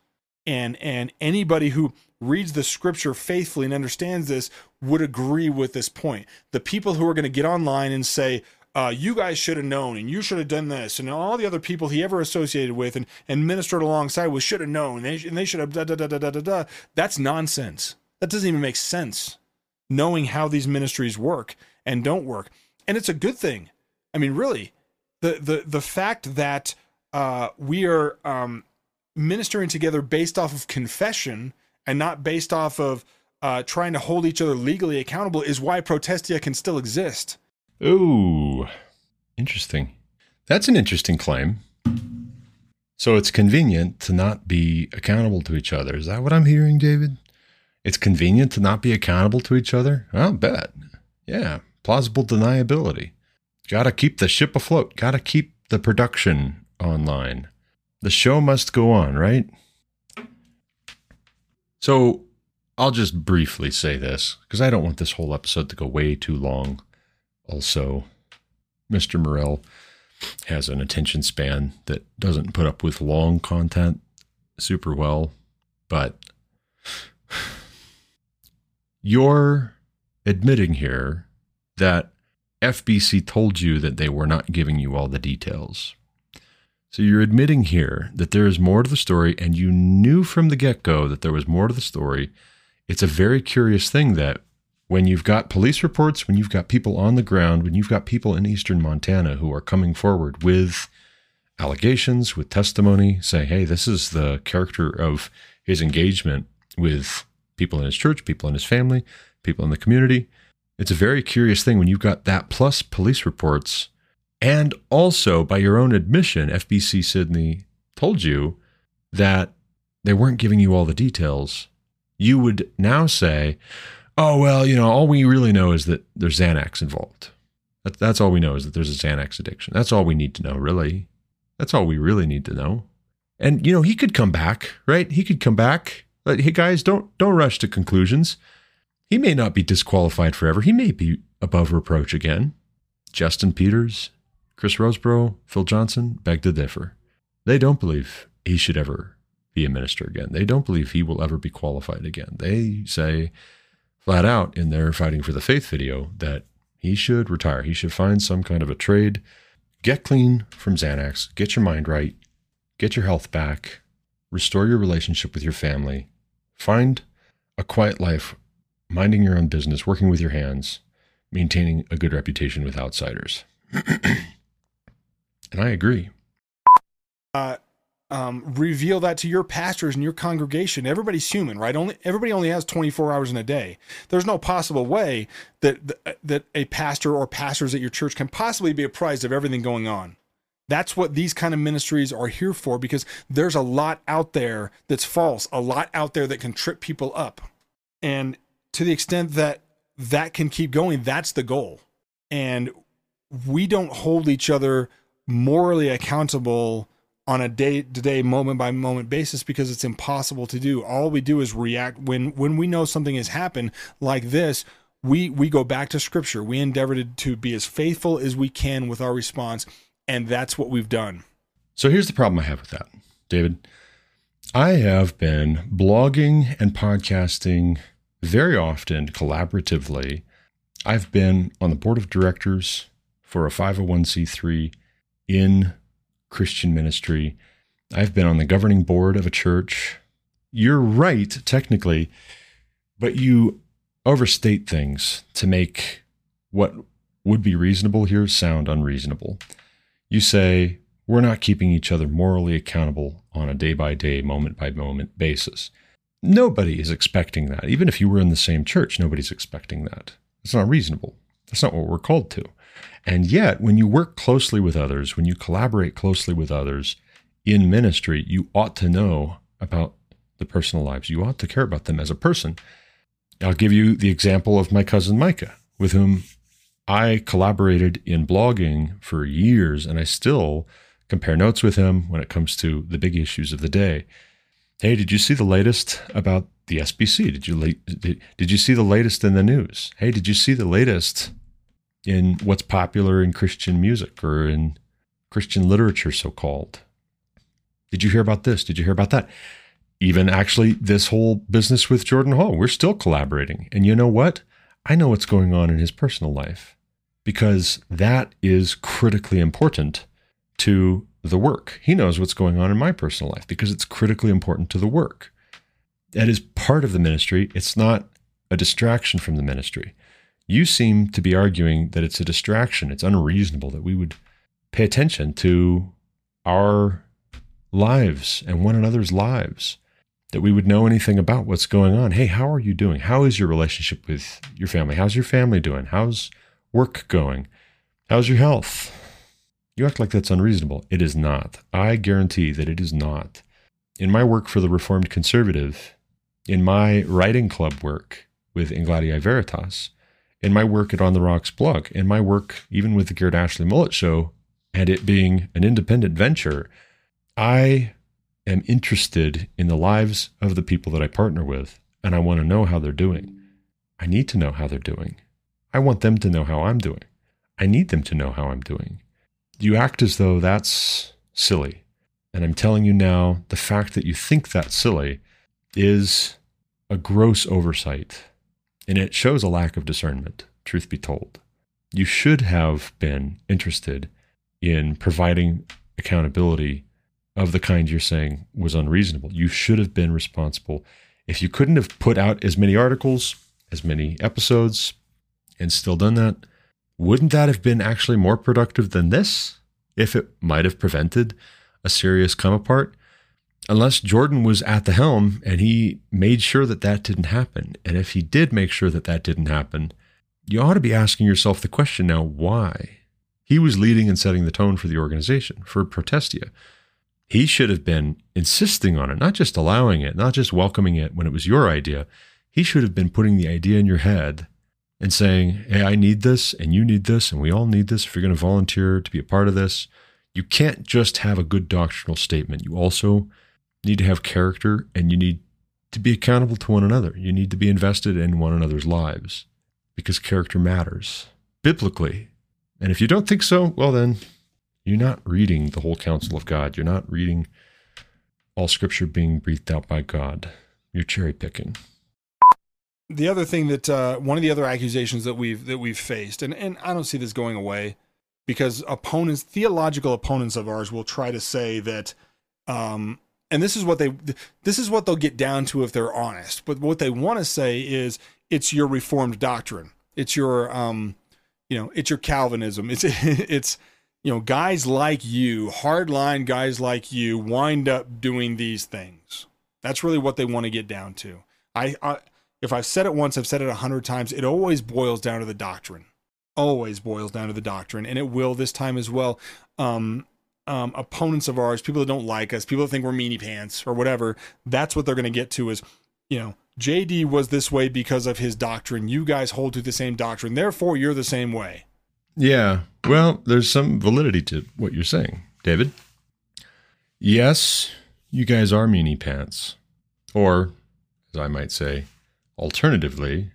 [SPEAKER 2] And and anybody who reads the scripture faithfully and understands this would agree with this point. The people who are going to get online and say uh, you guys should have known and you should have done this and all the other people he ever associated with and, and ministered alongside with should have known and they, and they should have da da da da da da that's nonsense that doesn't even make sense, knowing how these ministries work and don't work. And it's a good thing. I mean, really, the the the fact that uh, we are um, ministering together based off of confession and not based off of uh, trying to hold each other legally accountable is why Protestia can still exist.
[SPEAKER 1] Ooh, interesting. That's an interesting claim. So it's convenient to not be accountable to each other. Is that what I'm hearing, David? It's convenient to not be accountable to each other? I'll bet. Yeah, plausible deniability. Got to keep the ship afloat. Got to keep the production online. The show must go on, right? So I'll just briefly say this because I don't want this whole episode to go way too long. Also, Mr. Morrill has an attention span that doesn't put up with long content super well, but you're admitting here that FBC told you that they were not giving you all the details. So you're admitting here that there is more to the story, and you knew from the get go that there was more to the story. It's a very curious thing that when you've got police reports, when you've got people on the ground, when you've got people in eastern Montana who are coming forward with allegations, with testimony, saying, hey, this is the character of his engagement with people in his church, people in his family, people in the community. It's a very curious thing when you've got that plus police reports. And also, by your own admission, FBC Sidney told you that they weren't giving you all the details, you would now say, oh, well, you know, all we really know is that there's Xanax involved. That, that's all we know is that there's a Xanax addiction. That's all we need to know, really. That's all we really need to know. And, you know, he could come back, right? He could come back. But hey, guys, don't don't rush to conclusions. He may not be disqualified forever. He may be above reproach again. Justin Peters, Chris Rosebrough, Phil Johnson beg to differ. They don't believe he should ever be a minister again. They don't believe he will ever be qualified again. They say flat out in their Fighting for the Faith video that he should retire. He should find some kind of a trade, get clean from Xanax, get your mind right, get your health back, restore your relationship with your family, find a quiet life, minding your own business, working with your hands, maintaining a good reputation with outsiders. and I agree.
[SPEAKER 2] Uh, um, reveal that to your pastors and your congregation. Everybody's human, right? Only everybody only has 24 hours in a day. There's no possible way that that a pastor or pastors at your church can possibly be apprised of everything going on. That's what these kind of ministries are here for because there's a lot out there that's false, a lot out there that can trip people up. And to the extent that that can keep going, that's the goal. And we don't hold each other morally accountable on a day to day moment by moment basis because it's impossible to do all we do is react when when we know something has happened like this we we go back to scripture we endeavor to, to be as faithful as we can with our response and that's what we've done
[SPEAKER 1] so here's the problem i have with that david i have been blogging and podcasting very often collaboratively i've been on the board of directors for a 501c3 in Christian ministry. I've been on the governing board of a church. You're right, technically, but you overstate things to make what would be reasonable here sound unreasonable. You say, we're not keeping each other morally accountable on a day by day, moment by moment basis. Nobody is expecting that. Even if you were in the same church, nobody's expecting that. It's not reasonable. That's not what we're called to. And yet, when you work closely with others, when you collaborate closely with others in ministry, you ought to know about the personal lives. You ought to care about them as a person. I'll give you the example of my cousin Micah, with whom I collaborated in blogging for years, and I still compare notes with him when it comes to the big issues of the day. Hey, did you see the latest about the SBC? Did you did, did you see the latest in the news? Hey, did you see the latest in what's popular in Christian music or in Christian literature, so called. Did you hear about this? Did you hear about that? Even actually, this whole business with Jordan Hall, we're still collaborating. And you know what? I know what's going on in his personal life because that is critically important to the work. He knows what's going on in my personal life because it's critically important to the work. That is part of the ministry. It's not a distraction from the ministry. You seem to be arguing that it's a distraction. It's unreasonable that we would pay attention to our lives and one another's lives, that we would know anything about what's going on. Hey, how are you doing? How is your relationship with your family? How's your family doing? How's work going? How's your health? You act like that's unreasonable. It is not. I guarantee that it is not. In my work for the Reformed Conservative, in my writing club work with In Gladii Veritas, in my work at On the Rocks blog, in my work even with the Garrett Ashley Mullet Show, and it being an independent venture, I am interested in the lives of the people that I partner with, and I want to know how they're doing. I need to know how they're doing. I want them to know how I'm doing. I need them to know how I'm doing. You act as though that's silly. And I'm telling you now, the fact that you think that's silly is a gross oversight and it shows a lack of discernment, truth be told. You should have been interested in providing accountability of the kind you're saying was unreasonable. You should have been responsible. If you couldn't have put out as many articles, as many episodes, and still done that, wouldn't that have been actually more productive than this? If it might have prevented a serious come apart? unless Jordan was at the helm and he made sure that that didn't happen. And if he did make sure that that didn't happen, you ought to be asking yourself the question now why? He was leading and setting the tone for the organization, for Protestia. He should have been insisting on it, not just allowing it, not just welcoming it when it was your idea. He should have been putting the idea in your head and saying, Hey, I need this, and you need this, and we all need this if you're going to volunteer to be a part of this. You can't just have a good doctrinal statement. You also need to have character and you need to be accountable to one another. You need to be invested in one another's lives because character matters biblically. And if you don't think so, well, then you're not reading the whole counsel of God. You're not reading all scripture being breathed out by God. You're cherry picking.
[SPEAKER 2] The other thing that uh, one of the other accusations that we've that we've faced, and, and I don't see this going away, because opponents, theological opponents of ours, will try to say that um, and this is what they this is what they'll get down to if they're honest but what they want to say is it's your reformed doctrine. It's your um you know it's your calvinism. It's it's you know guys like you hardline guys like you wind up doing these things. That's really what they want to get down to. I, I if i've said it once i've said it a hundred times it always boils down to the doctrine always boils down to the doctrine and it will this time as well um um, opponents of ours, people that don't like us, people that think we're meanie pants or whatever, that's what they're going to get to is, you know, JD was this way because of his doctrine. You guys hold to the same doctrine. Therefore, you're the same way.
[SPEAKER 1] Yeah. Well, there's some validity to what you're saying, David. Yes, you guys are meanie pants. Or, as I might say, alternatively,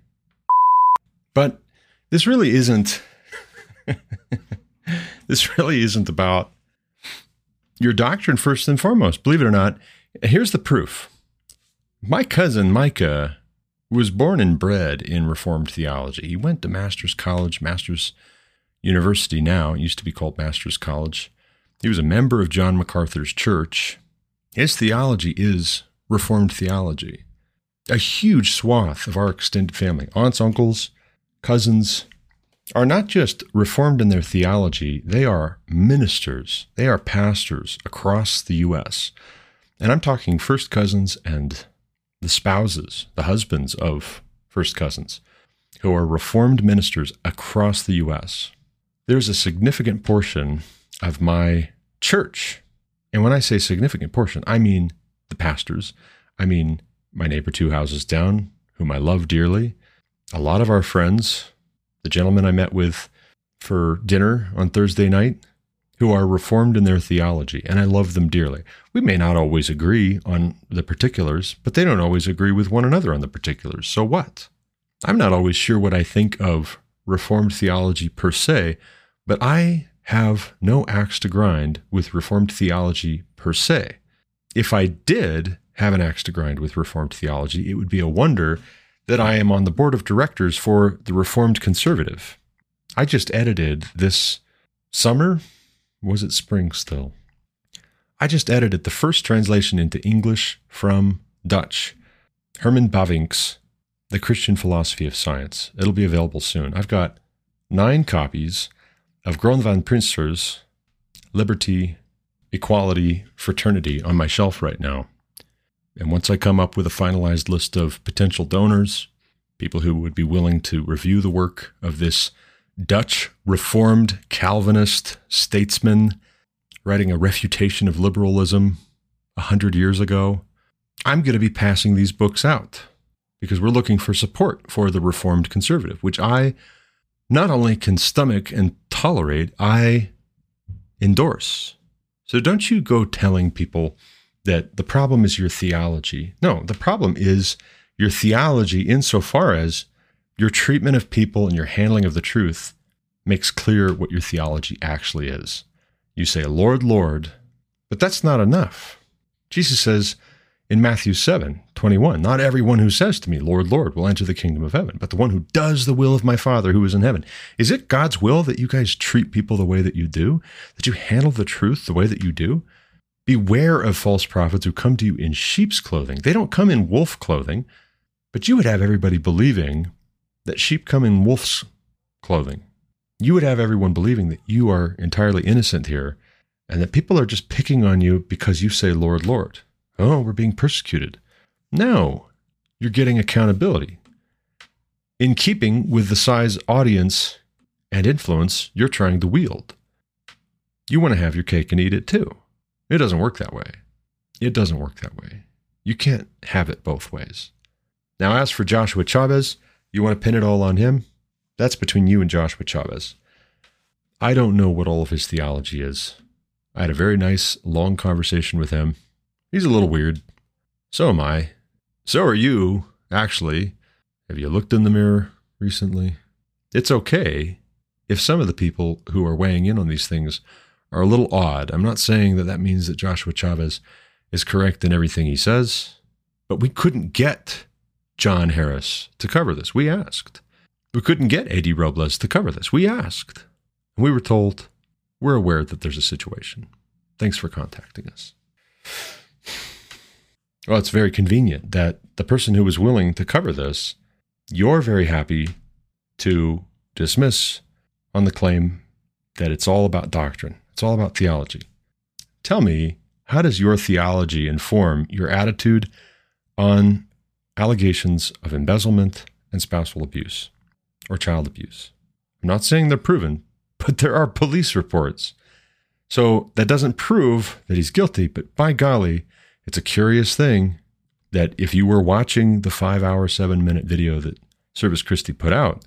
[SPEAKER 1] but this really isn't. this really isn't about your doctrine first and foremost. Believe it or not, here's the proof. My cousin Micah was born and bred in Reformed theology. He went to Master's College, Master's University now. It used to be called Master's College. He was a member of John MacArthur's church. His theology is Reformed theology. A huge swath of our extended family, aunts, uncles, cousins, are not just reformed in their theology, they are ministers, they are pastors across the U.S. And I'm talking first cousins and the spouses, the husbands of first cousins, who are reformed ministers across the U.S. There's a significant portion of my church. And when I say significant portion, I mean the pastors, I mean my neighbor two houses down, whom I love dearly. A lot of our friends the gentlemen I met with for dinner on Thursday night who are reformed in their theology, and I love them dearly. We may not always agree on the particulars, but they don't always agree with one another on the particulars. So what? I'm not always sure what I think of Reformed theology per se, but I have no axe to grind with Reformed theology per se. If I did have an axe to grind with Reformed theology, it would be a wonder that I am on the board of directors for the Reformed Conservative. I just edited this summer. Was it spring still? I just edited the first translation into English from Dutch. Herman Bavinck's The Christian Philosophy of Science. It'll be available soon. I've got nine copies of Groen van Prinsterer's Liberty, Equality, Fraternity on my shelf right now. And once I come up with a finalized list of potential donors, people who would be willing to review the work of this Dutch Reformed Calvinist statesman writing a refutation of liberalism a hundred years ago, I'm going to be passing these books out because we're looking for support for the Reformed conservative, which I not only can stomach and tolerate, I endorse. So don't you go telling people that the problem is your theology. No, the problem is your theology insofar as your treatment of people and your handling of the truth makes clear what your theology actually is. You say, Lord, Lord, but that's not enough. Jesus says in Matthew 7 21, Not everyone who says to me, Lord, Lord, will enter the kingdom of heaven, but the one who does the will of my Father who is in heaven. Is it God's will that you guys treat people the way that you do? That you handle the truth the way that you do? Beware of false prophets who come to you in sheep's clothing. They don't come in wolf clothing, but you would have everybody believing that sheep come in wolf's clothing. You would have everyone believing that you are entirely innocent here and that people are just picking on you because you say, Lord, Lord. Oh, we're being persecuted. No, you're getting accountability. In keeping with the size audience and influence you're trying to wield. You want to have your cake and eat it too. It doesn't work that way. It doesn't work that way. You can't have it both ways. Now, as for Joshua Chavez, you want to pin it all on him? That's between you and Joshua Chavez. I don't know what all of his theology is. I had a very nice, long conversation with him. He's a little weird. So am I. So are you, actually. Have you looked in the mirror recently? It's okay if some of the people who are weighing in on these things are a little odd. I'm not saying that that means that Joshua Chavez is correct in everything he says, but we couldn't get John Harris to cover this. We asked. We couldn't get Eddie Robles to cover this. We asked. And we were told, we're aware that there's a situation. Thanks for contacting us. Well, it's very convenient that the person who was willing to cover this, you're very happy to dismiss on the claim that it's all about doctrine, it's all about theology. Tell me, how does your theology inform your attitude on allegations of embezzlement and spousal abuse or child abuse? I'm not saying they're proven, but there are police reports. So that doesn't prove that he's guilty, but by golly, it's a curious thing that if you were watching the five hour, seven minute video that Servus Christi put out,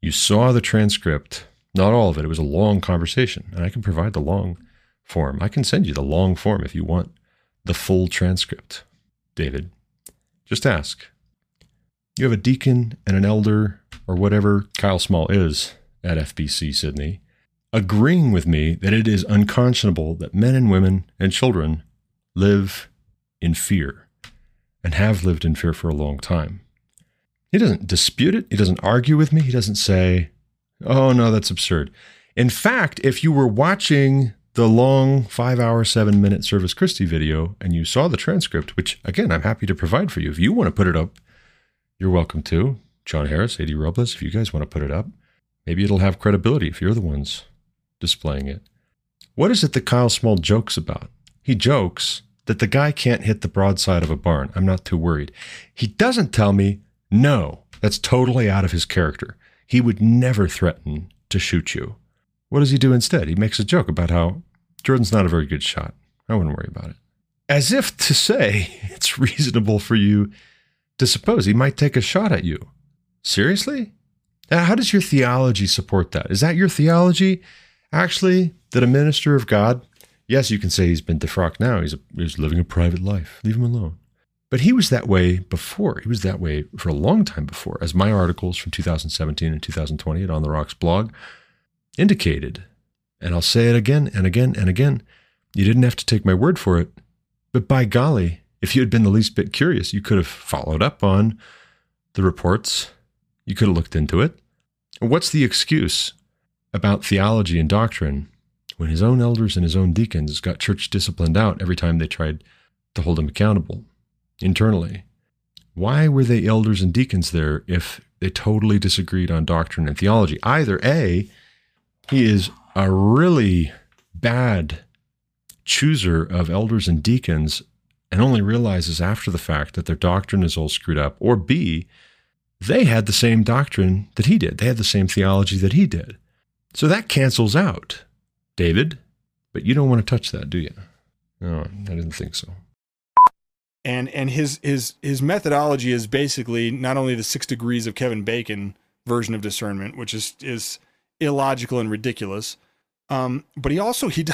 [SPEAKER 1] you saw the transcript, not all of it. It was a long conversation, and I can provide the long form. I can send you the long form if you want the full transcript. David, just ask. You have a deacon and an elder, or whatever Kyle Small is at FBC Sidney, agreeing with me that it is unconscionable that men and women and children live in fear and have lived in fear for a long time. He doesn't dispute it. He doesn't argue with me. He doesn't say, oh, no, that's absurd. In fact, if you were watching the long five hour, seven minute Servus Christi video and you saw the transcript, which again, I'm happy to provide for you. If you want to put it up, you're welcome to. John Harris, Eddie Robles, if you guys want to put it up, maybe it'll have credibility if you're the ones displaying it. What is it that Kyle Small jokes about? He jokes that the guy can't hit the broadside of a barn. I'm not too worried. He doesn't tell me, no, that's totally out of his character. He would never threaten to shoot you. What does he do instead? He makes a joke about how Jordan's not a very good shot. I wouldn't worry about it. As if to say it's reasonable for you to suppose he might take a shot at you. Seriously? How does your theology support that? Is that your theology? Actually, that a minister of God Yes, you can say he's been defrocked now. He's, a, he's living a private life. Leave him alone. But he was that way before. He was that way for a long time before, as my articles from 2017 and 2020 at On the Rocks blog indicated. And I'll say it again and again and again. You didn't have to take my word for it. But by golly, if you had been the least bit curious, you could have followed up on the reports. You could have looked into it. What's the excuse about theology and doctrine when his own elders and his own deacons got church disciplined out every time they tried to hold him accountable internally. Why were they elders and deacons there if they totally disagreed on doctrine and theology? Either A, he is a really bad chooser of elders and deacons and only realizes after the fact that their doctrine is all screwed up, or B, they had the same doctrine that he did. They had the same theology that he did. So that cancels out. David, but you don't want to touch that, do you? No, I didn't think so.
[SPEAKER 2] And and his his his methodology is basically not only the six degrees of Kevin Bacon version of discernment, which is is illogical and ridiculous. Um, but he also he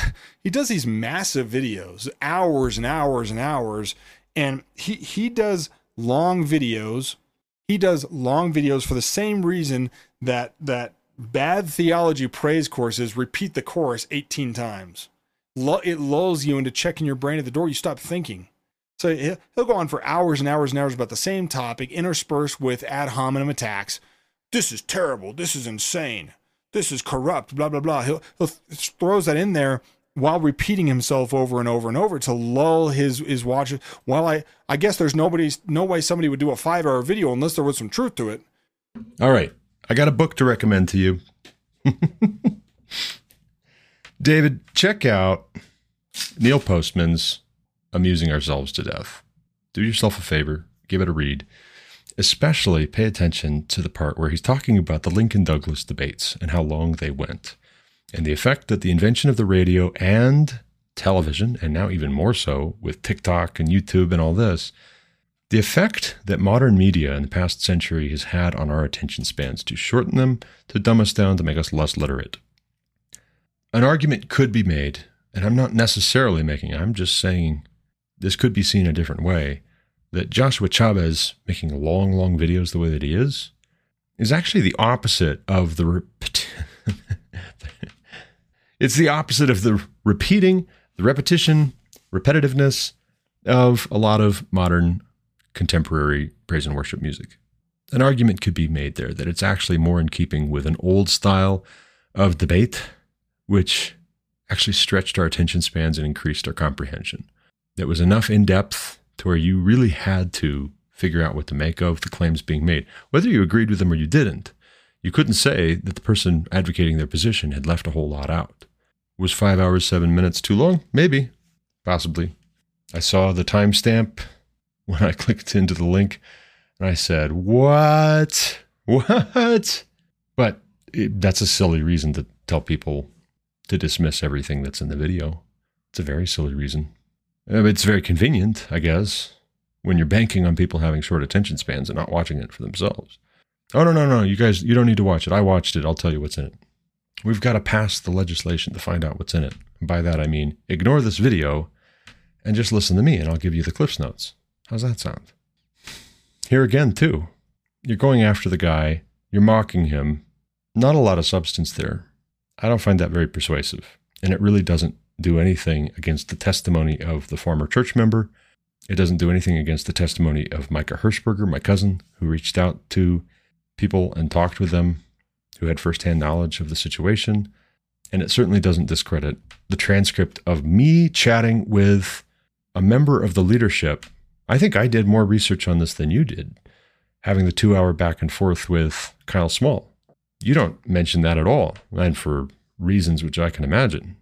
[SPEAKER 2] he does these massive videos, hours and hours and hours, and he he does long videos. He does long videos for the same reason that that bad theology praise courses repeat the chorus 18 times. It lulls you into checking your brain at the door. You stop thinking. So he'll go on for hours and hours and hours about the same topic, interspersed with ad hominem attacks. This is terrible. This is insane. This is corrupt. Blah blah blah. He'll, he'll throws that in there while repeating himself over and over and over to lull his his watchers. While I I guess there's nobody's no way somebody would do a five hour video unless there was some truth to it.
[SPEAKER 1] All right. I got a book to recommend to you. David, check out Neil Postman's Amusing Ourselves to Death. Do yourself a favor, give it a read. Especially pay attention to the part where he's talking about the Lincoln Douglas debates and how long they went, and the effect that the invention of the radio and television, and now even more so with TikTok and YouTube and all this, the effect that modern media in the past century has had on our attention spans to shorten them, to dumb us down, to make us less literate. An argument could be made, and I'm not necessarily making, I'm just saying this could be seen a different way, that Joshua Chavez making long, long videos the way that he is is actually the opposite of the. Rep- it's the opposite of the repeating, the repetition, repetitiveness of a lot of modern contemporary praise and worship music. An argument could be made there that it's actually more in keeping with an old style of debate, which actually stretched our attention spans and increased our comprehension. That was enough in depth to where you really had to figure out what to make of the claims being made, whether you agreed with them or you didn't. You couldn't say that the person advocating their position had left a whole lot out. Was five hours, seven minutes too long? Maybe. Possibly. I saw the timestamp when I clicked into the link and I said, What? What? But it, that's a silly reason to tell people to dismiss everything that's in the video. It's a very silly reason. Uh, it's very convenient, I guess, when you're banking on people having short attention spans and not watching it for themselves. Oh, no, no, no. You guys, you don't need to watch it. I watched it. I'll tell you what's in it. We've got to pass the legislation to find out what's in it. And by that, I mean ignore this video and just listen to me, and I'll give you the Cliffs Notes. How's that sound? Here again, too. You're going after the guy, you're mocking him. Not a lot of substance there. I don't find that very persuasive. And it really doesn't do anything against the testimony of the former church member. It doesn't do anything against the testimony of Micah Hirschberger, my cousin, who reached out to people and talked with them who had firsthand knowledge of the situation. And it certainly doesn't discredit the transcript of me chatting with a member of the leadership. I think I did more research on this than you did, having the two hour back and forth with Kyle Small. You don't mention that at all, and for reasons which I can imagine.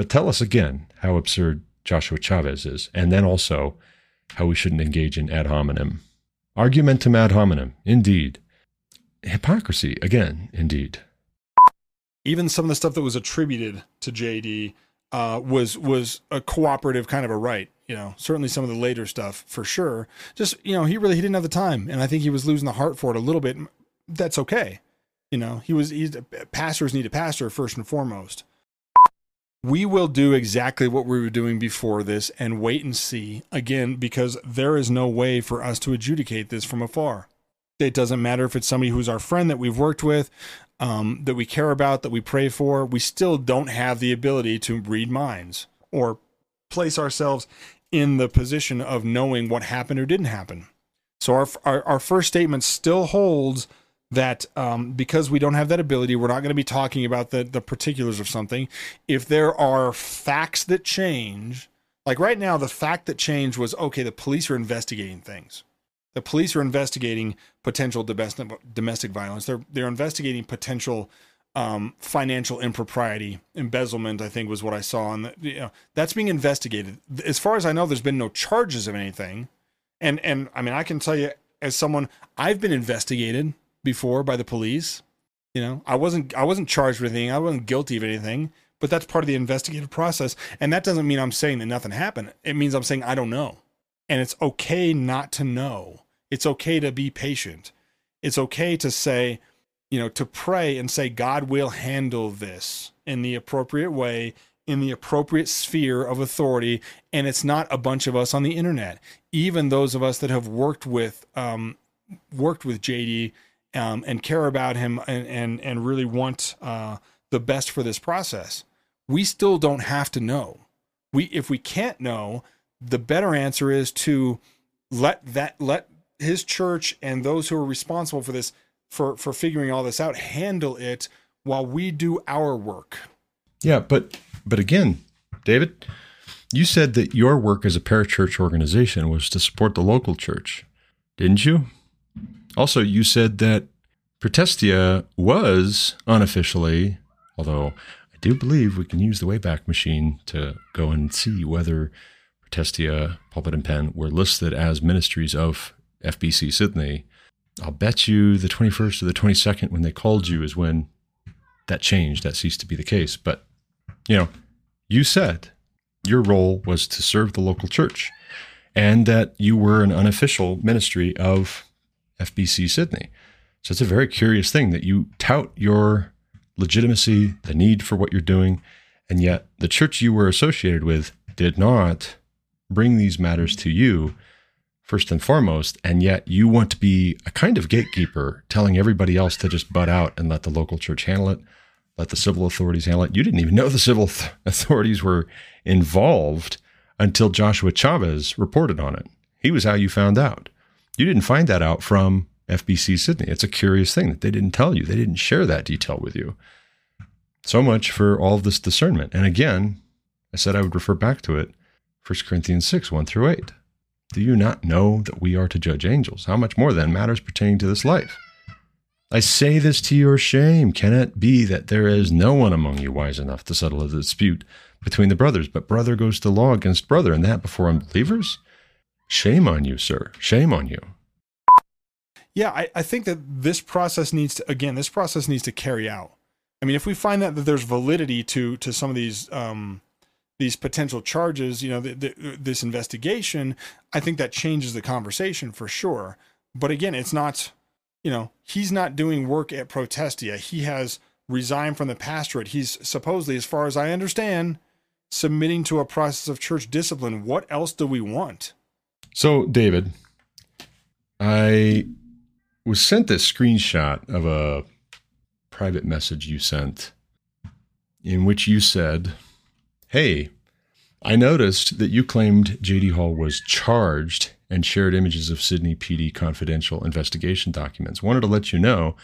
[SPEAKER 1] But tell us again how absurd Joshua Chavez is, and then also how we shouldn't engage in ad hominem. Argumentum ad hominem, indeed hypocrisy again, indeed.
[SPEAKER 2] Even some of the stuff that was attributed to JD uh, was was a cooperative kind of a right. You know, certainly some of the later stuff for sure. Just you know, he really he didn't have the time, and I think he was losing the heart for it a little bit. That's okay. You know, he was he's pastors need a pastor first and foremost. We will do exactly what we were doing before this and wait and see again because there is no way for us to adjudicate this from afar. It doesn't matter if it's somebody who's our friend that we've worked with, um, that we care about, that we pray for. We still don't have the ability to read minds or place ourselves in the position of knowing what happened or didn't happen. So our our, our first statement still holds that um, because we don't have that ability, we're not going to be talking about the the particulars of something. If there are facts that change, like right now, the fact that changed was okay. The police are investigating things. The police are investigating potential domestic domestic violence. They're they're investigating potential um, financial impropriety, embezzlement. I think was what I saw, and you know that's being investigated. As far as I know, there's been no charges of anything, and and I mean I can tell you as someone I've been investigated before by the police. You know, I wasn't I wasn't charged with anything. I wasn't guilty of anything, but that's part of the investigative process, and that doesn't mean I'm saying that nothing happened. It means I'm saying I don't know. And it's okay not to know. It's okay to be patient. It's okay to say, you know, to pray and say, God will handle this in the appropriate way, in the appropriate sphere of authority. And it's not a bunch of us on the internet. Even those of us that have worked with, um, worked with JD um, and care about him and, and, and really want uh, the best for this process, we still don't have to know. We, if we can't know, the better answer is to let that let his church and those who are responsible for this for for figuring all this out handle it while we do our work.
[SPEAKER 1] Yeah, but but again, David, you said that your work as a parachurch organization was to support the local church, didn't you? Also, you said that Protestia was unofficially, although I do believe we can use the Wayback Machine to go and see whether Protestia, Pulpit and Pen were listed as ministries of FBC Sidney. I'll bet you the 21st or the 22nd when they called you is when that changed. That ceased to be the case. But, you know, you said your role was to serve the local church and that you were an unofficial ministry of FBC Sidney. So it's a very curious thing that you tout your legitimacy, the need for what you're doing, and yet the church you were associated with did not bring these matters to you first and foremost, and yet you want to be a kind of gatekeeper, telling everybody else to just butt out and let the local church handle it, let the civil authorities handle it. You didn't even know the civil th- authorities were involved until Joshua Chavez reported on it. He was how you found out. You didn't find that out from FBC Sidney. It's a curious thing that they didn't tell you. They didn't share that detail with you. So much for all this discernment. And again, I said I would refer back to it 1 Corinthians 6, 1 through 8. Do you not know that we are to judge angels? How much more then matters pertaining to this life? I say this to your shame. Can it be that there is no one among you wise enough to settle a dispute between the brothers, but brother goes to law against brother, and that before unbelievers? Shame on you, sir. Shame on you.
[SPEAKER 2] Yeah, I, I think that this process needs to again, this process needs to carry out. I mean, if we find that, that there's validity to to some of these um, these potential charges, you know, the, the, this investigation, I think that changes the conversation for sure. But again, it's not, you know, he's not doing work at Protestia. He has resigned from the pastorate. He's supposedly, as far as I understand, submitting to a process of church discipline. What else do we want?
[SPEAKER 1] So, David, I was sent this screenshot of a private message you sent in which you said, Hey, I noticed that you claimed JD Hall was charged and shared images of Sidney PD confidential investigation documents. Wanted to let you know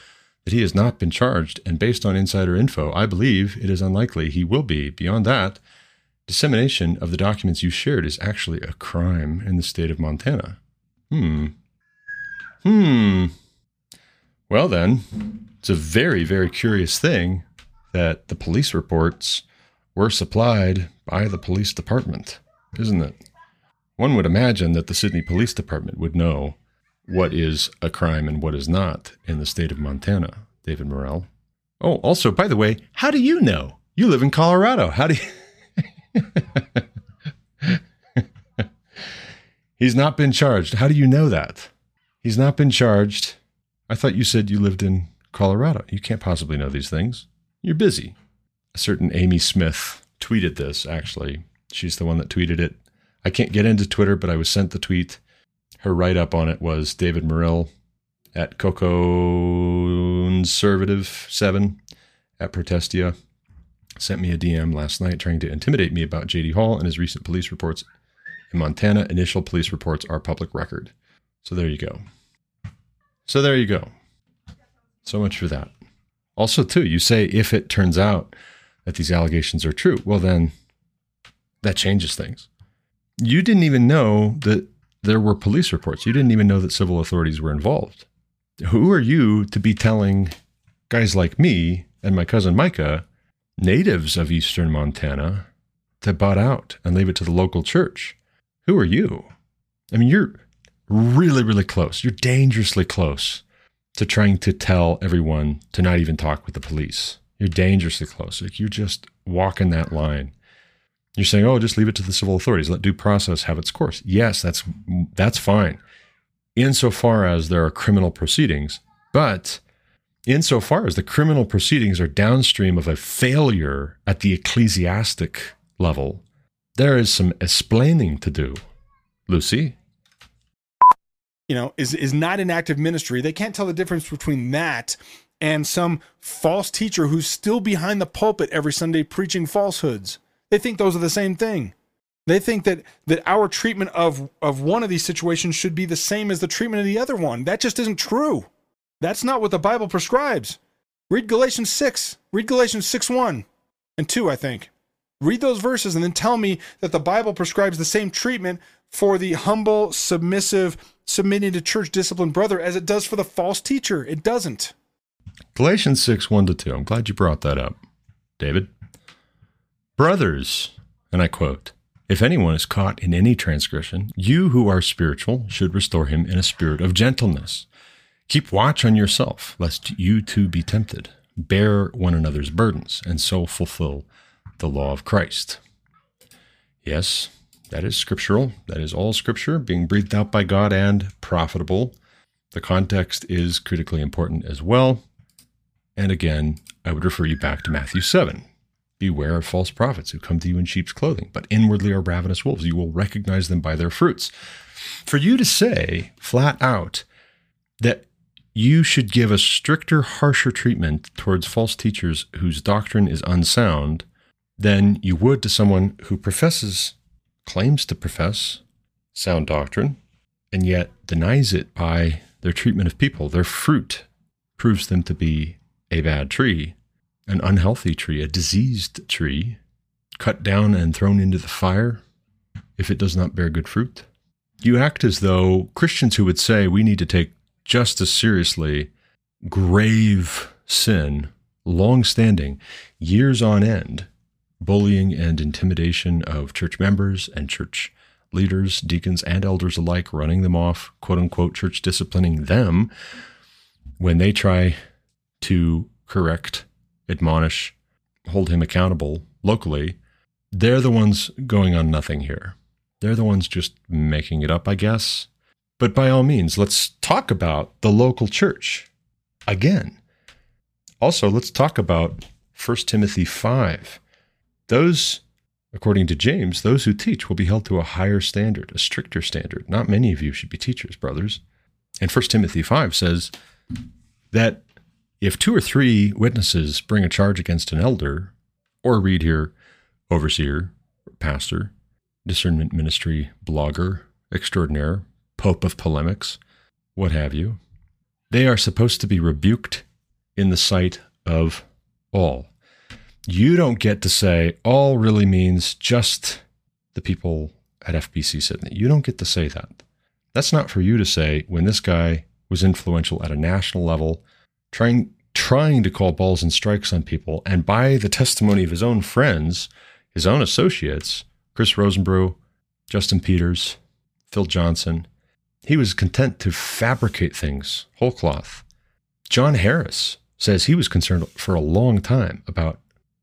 [SPEAKER 1] that he has not been charged, and based on insider info, I believe it is unlikely he will be. Beyond that, dissemination of the documents you shared is actually a crime in the state of Montana. Hmm. Hmm. Well, then, it's a very, very curious thing that the police reports were supplied by the police department, isn't it? One would imagine that the Sidney Police Department would know what is a crime and what is not in the state of Montana, David Morrill. Oh, also, by the way, how do you know? You live in Colorado. How do you. He's not been charged. How do you know that? He's not been charged. I thought you said you lived in Colorado. You can't possibly know these things. You're busy. A certain Amy Smith tweeted this, actually. She's the one that tweeted it. I can't get into Twitter, but I was sent the tweet. Her write up on it was David Morrill at Coco Conservative 7 at Protestia sent me a DM last night trying to intimidate me about JD Hall and his recent police reports in Montana. Initial police reports are public record. So there you go. So there you go. So much for that. Also, too, you say if it turns out that these allegations are true, well, then that changes things. You didn't even know that there were police reports. You didn't even know that civil authorities were involved. Who are you to be telling guys like me and my cousin Micah, natives of eastern Montana, to butt out and leave it to the local church? Who are you? I mean, you're really, really close. You're dangerously close to trying to tell everyone to not even talk with the police. You're dangerously close. Like you're just walking that line. You're saying, "Oh, just leave it to the civil authorities. Let due process have its course." Yes, that's that's fine insofar as there are criminal proceedings, but insofar as the criminal proceedings are downstream of a failure at the ecclesiastic level, there is some explaining to do. Lucy?
[SPEAKER 2] You know, is is not an active ministry. They can't tell the difference between that and some false teacher who's still behind the pulpit every Sunday preaching falsehoods. They think those are the same thing. They think that that our treatment of of one of these situations should be the same as the treatment of the other one. That just isn't true. That's not what the Bible prescribes. Read Galatians 6. Read Galatians 6 1 and 2, I think. Read those verses and then tell me that the Bible prescribes the same treatment for the humble, submissive, submitting to church discipline brother as it does for the false teacher. It doesn't.
[SPEAKER 1] Galatians 6 1 to 2. I'm glad you brought that up, David. Brothers, and I quote, if anyone is caught in any transgression, you who are spiritual should restore him in a spirit of gentleness. Keep watch on yourself, lest you too be tempted. Bear one another's burdens, and so fulfill the law of Christ. Yes, that is scriptural. That is all scripture being breathed out by God and profitable. The context is critically important as well. And again, I would refer you back to Matthew 7. Beware of false prophets who come to you in sheep's clothing, but inwardly are ravenous wolves. You will recognize them by their fruits. For you to say flat out that you should give a stricter, harsher treatment towards false teachers whose doctrine is unsound than you would to someone who professes, claims to profess sound doctrine, and yet denies it by their treatment of people. Their fruit proves them to be a bad tree, an unhealthy tree, a diseased tree, cut down and thrown into the fire if it does not bear good fruit. You act as though Christians who would say we need to take just as seriously grave sin, long standing, years on end, bullying and intimidation of church members and church leaders, deacons, and elders alike, running them off, quote unquote, church disciplining them when they try to correct, admonish, hold him accountable locally. They're the ones going on nothing here. They're the ones just making it up, I guess. But by all means, let's talk about the local church again. Also, let's talk about 1 Timothy 5. Those, according to James, those who teach will be held to a higher standard, a stricter standard. Not many of you should be teachers, brothers. And 1 Timothy 5 says that if two or three witnesses bring a charge against an elder, or read here, overseer, pastor, discernment ministry blogger extraordinaire, pope of polemics, what have you, they are supposed to be rebuked in the sight of all. You don't get to say all really means just the people at FBC Sidney. You don't get to say that. That's not for you to say when this guy was influential at a national level, trying trying to call balls and strikes on people, and by the testimony of his own friends, his own associates, Chris Rosebrough, Justin Peters, Phil Johnson, he was content to fabricate things whole cloth. John Harris says he was concerned for a long time about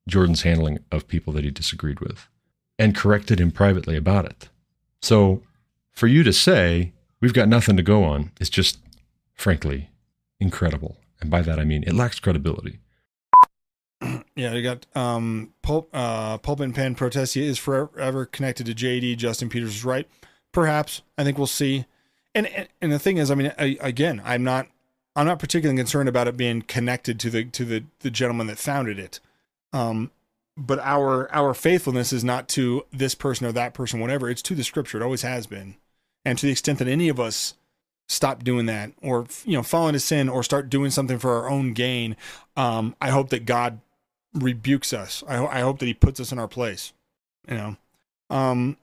[SPEAKER 1] Jordan's handling of people that he disagreed with and corrected him privately about it. So for you to say we've got nothing to go on is just, frankly, incredible. And by that I mean it lacks credibility.
[SPEAKER 2] Yeah, you got um, Pulp, uh, Pulpit and Pen Protestia is forever connected to JD. Justin Peters is right. Perhaps. I think we'll see. And, and the thing is, I mean, I, again, I'm not I'm not particularly concerned about it being connected to the to the the gentleman that founded it. Um, but our our faithfulness is not to this person or that person, whatever. It's to the Scripture. It always has been. And to the extent that any of us stop doing that, or you know, fall into sin, or start doing something for our own gain, um, I hope that God rebukes us. I, I hope that He puts us in our place. You know. Um,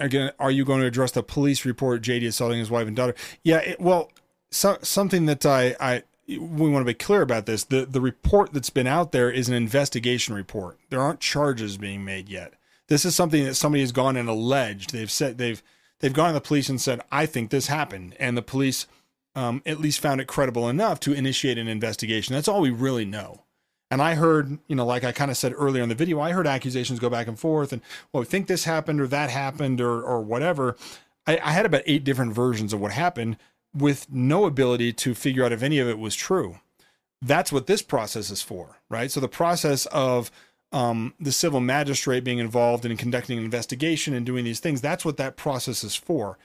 [SPEAKER 2] again, are you going to address the police report JD assaulting his wife and daughter? Yeah. It, well, so, something that I I we want to be clear about this. The the report that's been out there is an investigation report. There aren't charges being made yet. This is something that somebody has gone and alleged. They've said they've they've gone to the police and said, "I think this happened," and the police um, at least found it credible enough to initiate an investigation. That's all we really know. And I heard, you know, like I kind of said earlier in the video, I heard accusations go back and forth, and well, we think this happened or that happened or or whatever. I, I had about eight different versions of what happened with no ability to figure out if any of it was true. That's what this process is for, right? So the process of um, the civil magistrate being involved in conducting an investigation and doing these things, that's what that process is for.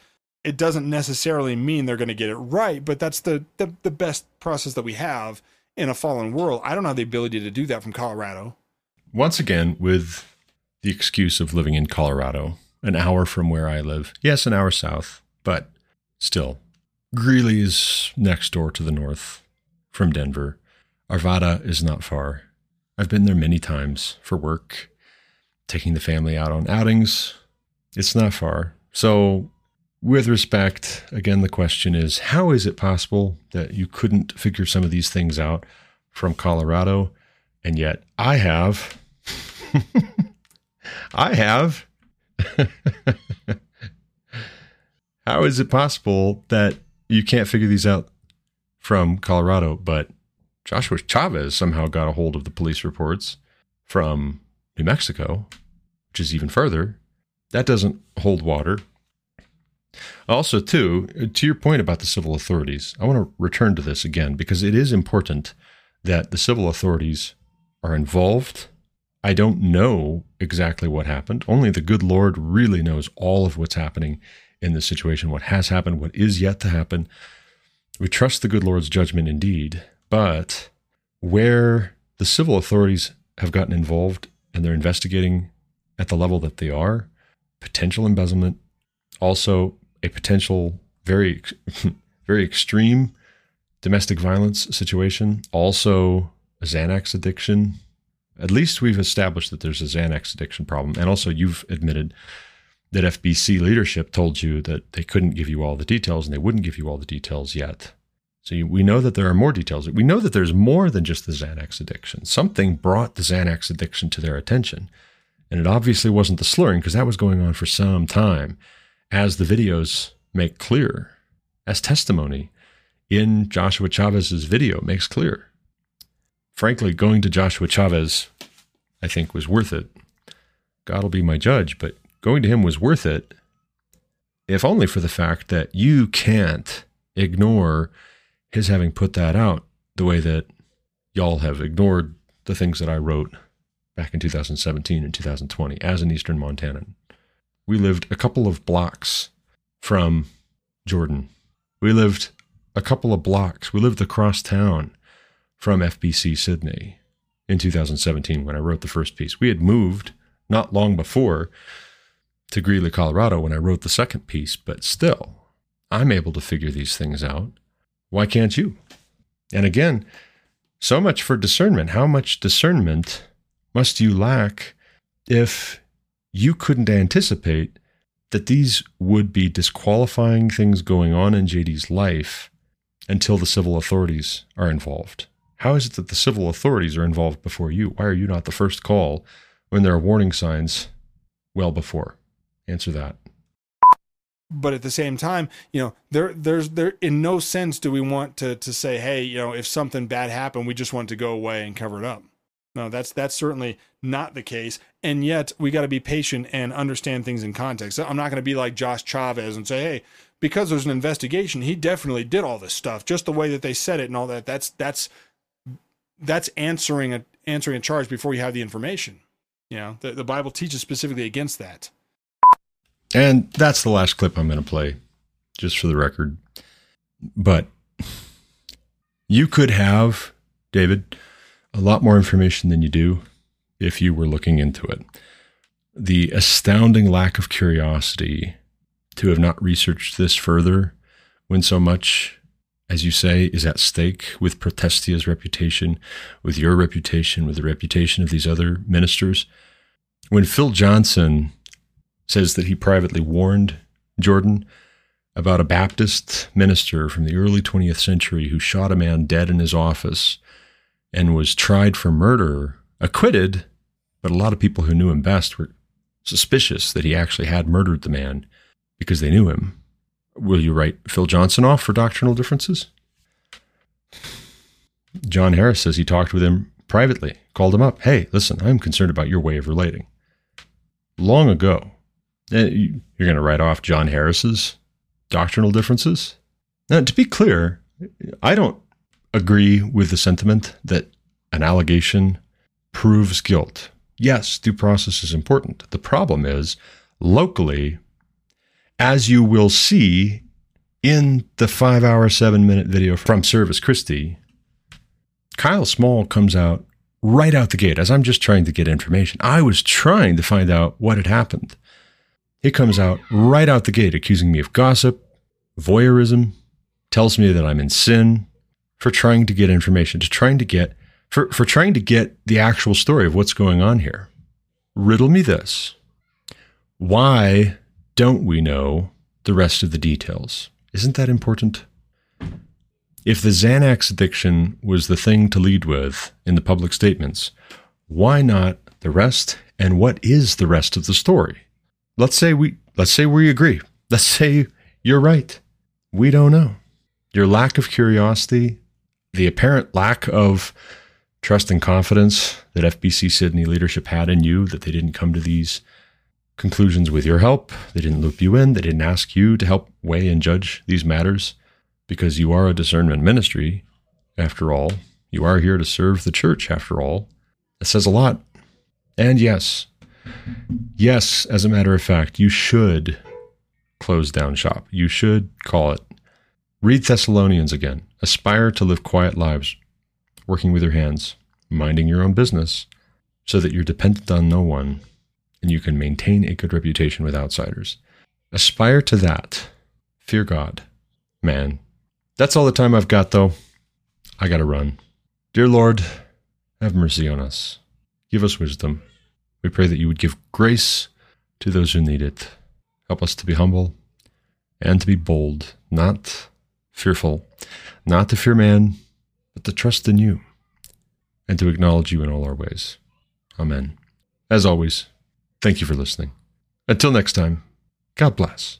[SPEAKER 2] It doesn't necessarily mean they're going to get it right, but that's the, the the best process that we have in a fallen world. I don't have the ability to do that from Colorado.
[SPEAKER 1] Once again, with the excuse of living in Colorado, an hour from where I live. Yes, an hour south, but still Greeley is next door to the north from Denver. Arvada is not far. I've been there many times for work, taking the family out on outings. It's not far. So, with respect, again, the question is how is it possible that you couldn't figure some of these things out from Colorado? And yet I have. I have. how is it possible that you can't figure these out from Colorado, but Joshua Chavez somehow got a hold of the police reports from New Mexico, which is even further. That doesn't hold water. Also, too, to your point about the civil authorities, I want to return to this again because it is important that the civil authorities are involved. I don't know exactly what happened. Only the good Lord really knows all of what's happening in this situation, what has happened, what is yet to happen. We trust the good Lord's judgment indeed, but where the civil authorities have gotten involved and they're investigating at the level that they are, potential embezzlement, also a potential very, very extreme domestic violence situation, also a Xanax addiction. At least we've established that there's a Xanax addiction problem. And also, you've admitted that FBC leadership told you that they couldn't give you all the details and they wouldn't give you all the details yet. So you, we know that there are more details. We know that there's more than just the Xanax addiction. Something brought the Xanax addiction to their attention. And it obviously wasn't the slurring because that was going on for some time, as the videos make clear, as testimony in Joshua Chavez's video makes clear. Frankly, going to Joshua Chavez, I think, was worth it. God will be my judge, but going to him was worth it, if only for the fact that you can't ignore his having put that out the way that y'all have ignored the things that I wrote back in 2017 and 2020 as an Eastern Montanan. We lived a couple of blocks from Jordan. We lived a couple of blocks. We lived across town from FBC Sidney in 2017 when I wrote the first piece. We had moved not long before to Greeley, Colorado when I wrote the second piece, but still, I'm able to figure these things out. Why can't you? And again, so much for discernment. How much discernment must you lack if you couldn't anticipate that these would be disqualifying things going on in JD's life until the civil authorities are involved? How is it that the civil authorities are involved before you? Why are you not the first call when there are warning signs well before? Answer that.
[SPEAKER 2] But at the same time, you know, there there's there in no sense do we want to to say, hey, you know, if something bad happened, we just want to go away and cover it up. No, that's that's certainly not the case. And yet we got to be patient and understand things in context. I'm not going to be like Josh Chavez and say, hey, because there's an investigation, he definitely did all this stuff, just the way that they said it and all that. That's that's that's answering a answering a charge before you have the information. You know, the, the Bible teaches specifically against that.
[SPEAKER 1] And that's the last clip I'm going to play, just for the record. But you could have, David, a lot more information than you do if you were looking into it. The astounding lack of curiosity to have not researched this further when so much, as you say, is at stake with Protestia's reputation, with your reputation, with the reputation of these other ministers. When Phil Johnson says that he privately warned Jordan about a Baptist minister from the early 20th century who shot a man dead in his office and was tried for murder, acquitted, but a lot of people who knew him best were suspicious that he actually had murdered the man because they knew him. Will you write Phil Johnson off for doctrinal differences? John Harris says he talked with him privately, called him up. Hey, listen, I'm concerned about your way of relating. Long ago, eh, you're going to write off John Harris's doctrinal differences? Now, to be clear, I don't agree with the sentiment that an allegation proves guilt. Yes, due process is important. The problem is, locally, as you will see in the five hour, seven minute video from Servus Christi, Kyle Small comes out right out the gate as I'm just trying to get information. I was trying to find out what had happened. He comes out right out the gate accusing me of gossip, voyeurism, tells me that I'm in sin, for trying to get information, to trying to get for, for trying to get the actual story of what's going on here. Riddle me this. Why don't we know the rest of the details? Isn't that important? If the Xanax addiction was the thing to lead with in the public statements, why not the rest? And what is the rest of the story? Let's say we let's say we agree. Let's say you're right. We don't know. Your lack of curiosity the apparent lack of trust and confidence that FBC Sidney leadership had in you, that they didn't come to these conclusions with your help. They didn't loop you in. They didn't ask you to help weigh and judge these matters because you are a discernment ministry, after all. You are here to serve the church, after all. It says a lot. And yes, yes, as a matter of fact, you should close down shop. You should call it. Read Thessalonians again. Aspire to live quiet lives, working with your hands, minding your own business, so that you're dependent on no one and you can maintain a good reputation with outsiders. Aspire to that. Fear God. Man, that's all the time I've got, though. I gotta run. Dear Lord, have mercy on us. Give us wisdom. We pray that you would give grace to those who need it. Help us to be humble and to be bold, not fearful, not to fear man, but to trust in you and to acknowledge you in all our ways. Amen. As always, thank you for listening. Until next time, God bless.